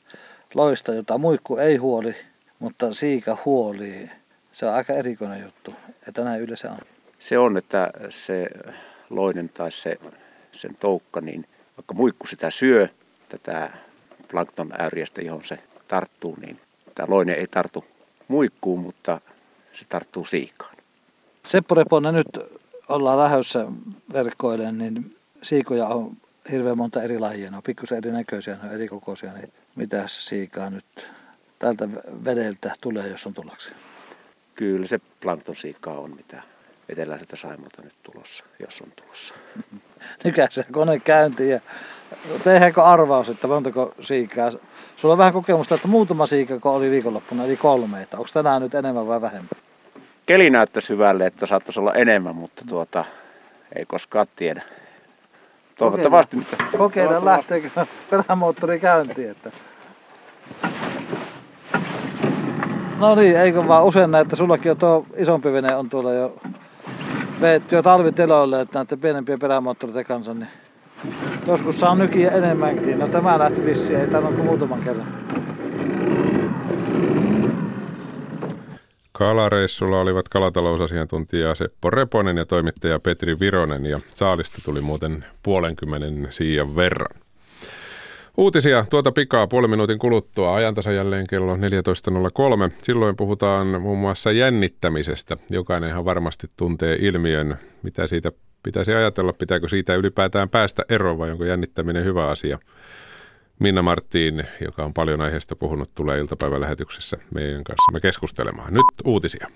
Speaker 15: loista, jota muikku ei huoli, mutta siika huoli. Se on aika erikoinen juttu, että näin yleensä on.
Speaker 16: Se on, että se loinen tai se, sen toukka, niin vaikka muikku sitä syö, tätä plankton äyriästä, johon se tarttuu, niin tämä loinen ei tartu muikkuun, mutta se tarttuu siikaan.
Speaker 15: Seppo Reponen, nyt ollaan lähdössä verkkoilleen, niin siikoja on hirveän monta eri lajia. Ne on pikkusen erinäköisiä, ne on eri kokoisia. Niin mitä siikaa nyt tältä vedeltä tulee, jos on tullaksi?
Speaker 16: Kyllä se plankton siikaa on, mitä eteläiseltä Saimalta nyt tulossa, jos on tulossa.
Speaker 15: Nykä se kone käyntiin ja tehdäänkö arvaus, että montako siikaa? Sulla on vähän kokemusta, että muutama siika oli viikonloppuna, eli kolme. Että onko tänään nyt enemmän vai vähemmän?
Speaker 16: Keli näyttäisi hyvälle, että saattaisi olla enemmän, mutta tuota, ei koskaan tiedä. Toivottavasti.
Speaker 15: Kokeillaan, kokeillaan lähteekö perämoottori käyntiin. Että... No niin, eikö vaan usein näin, että sullakin on tuo isompi vene on tuolla jo veetty jo talviteloille, että näiden pienempiä perämoottoreiden kanssa, niin joskus saa nykiä enemmänkin. No tämä lähti vissiin, ei tämä kuin muutaman kerran.
Speaker 3: Kalareissulla olivat kalatalousasiantuntija Seppo Reponen ja toimittaja Petri Vironen ja saalista tuli muuten puolenkymmenen siian verran. Uutisia tuota pikaa puolen minuutin kuluttua ajantasa jälleen kello 14.03. Silloin puhutaan muun muassa jännittämisestä. Jokainenhan varmasti tuntee ilmiön, mitä siitä pitäisi ajatella, pitääkö siitä ylipäätään päästä eroon vai onko jännittäminen hyvä asia. Minna Marttiin, joka on paljon aiheesta puhunut, tulee iltapäivälähetyksessä meidän kanssamme keskustelemaan. Nyt uutisia.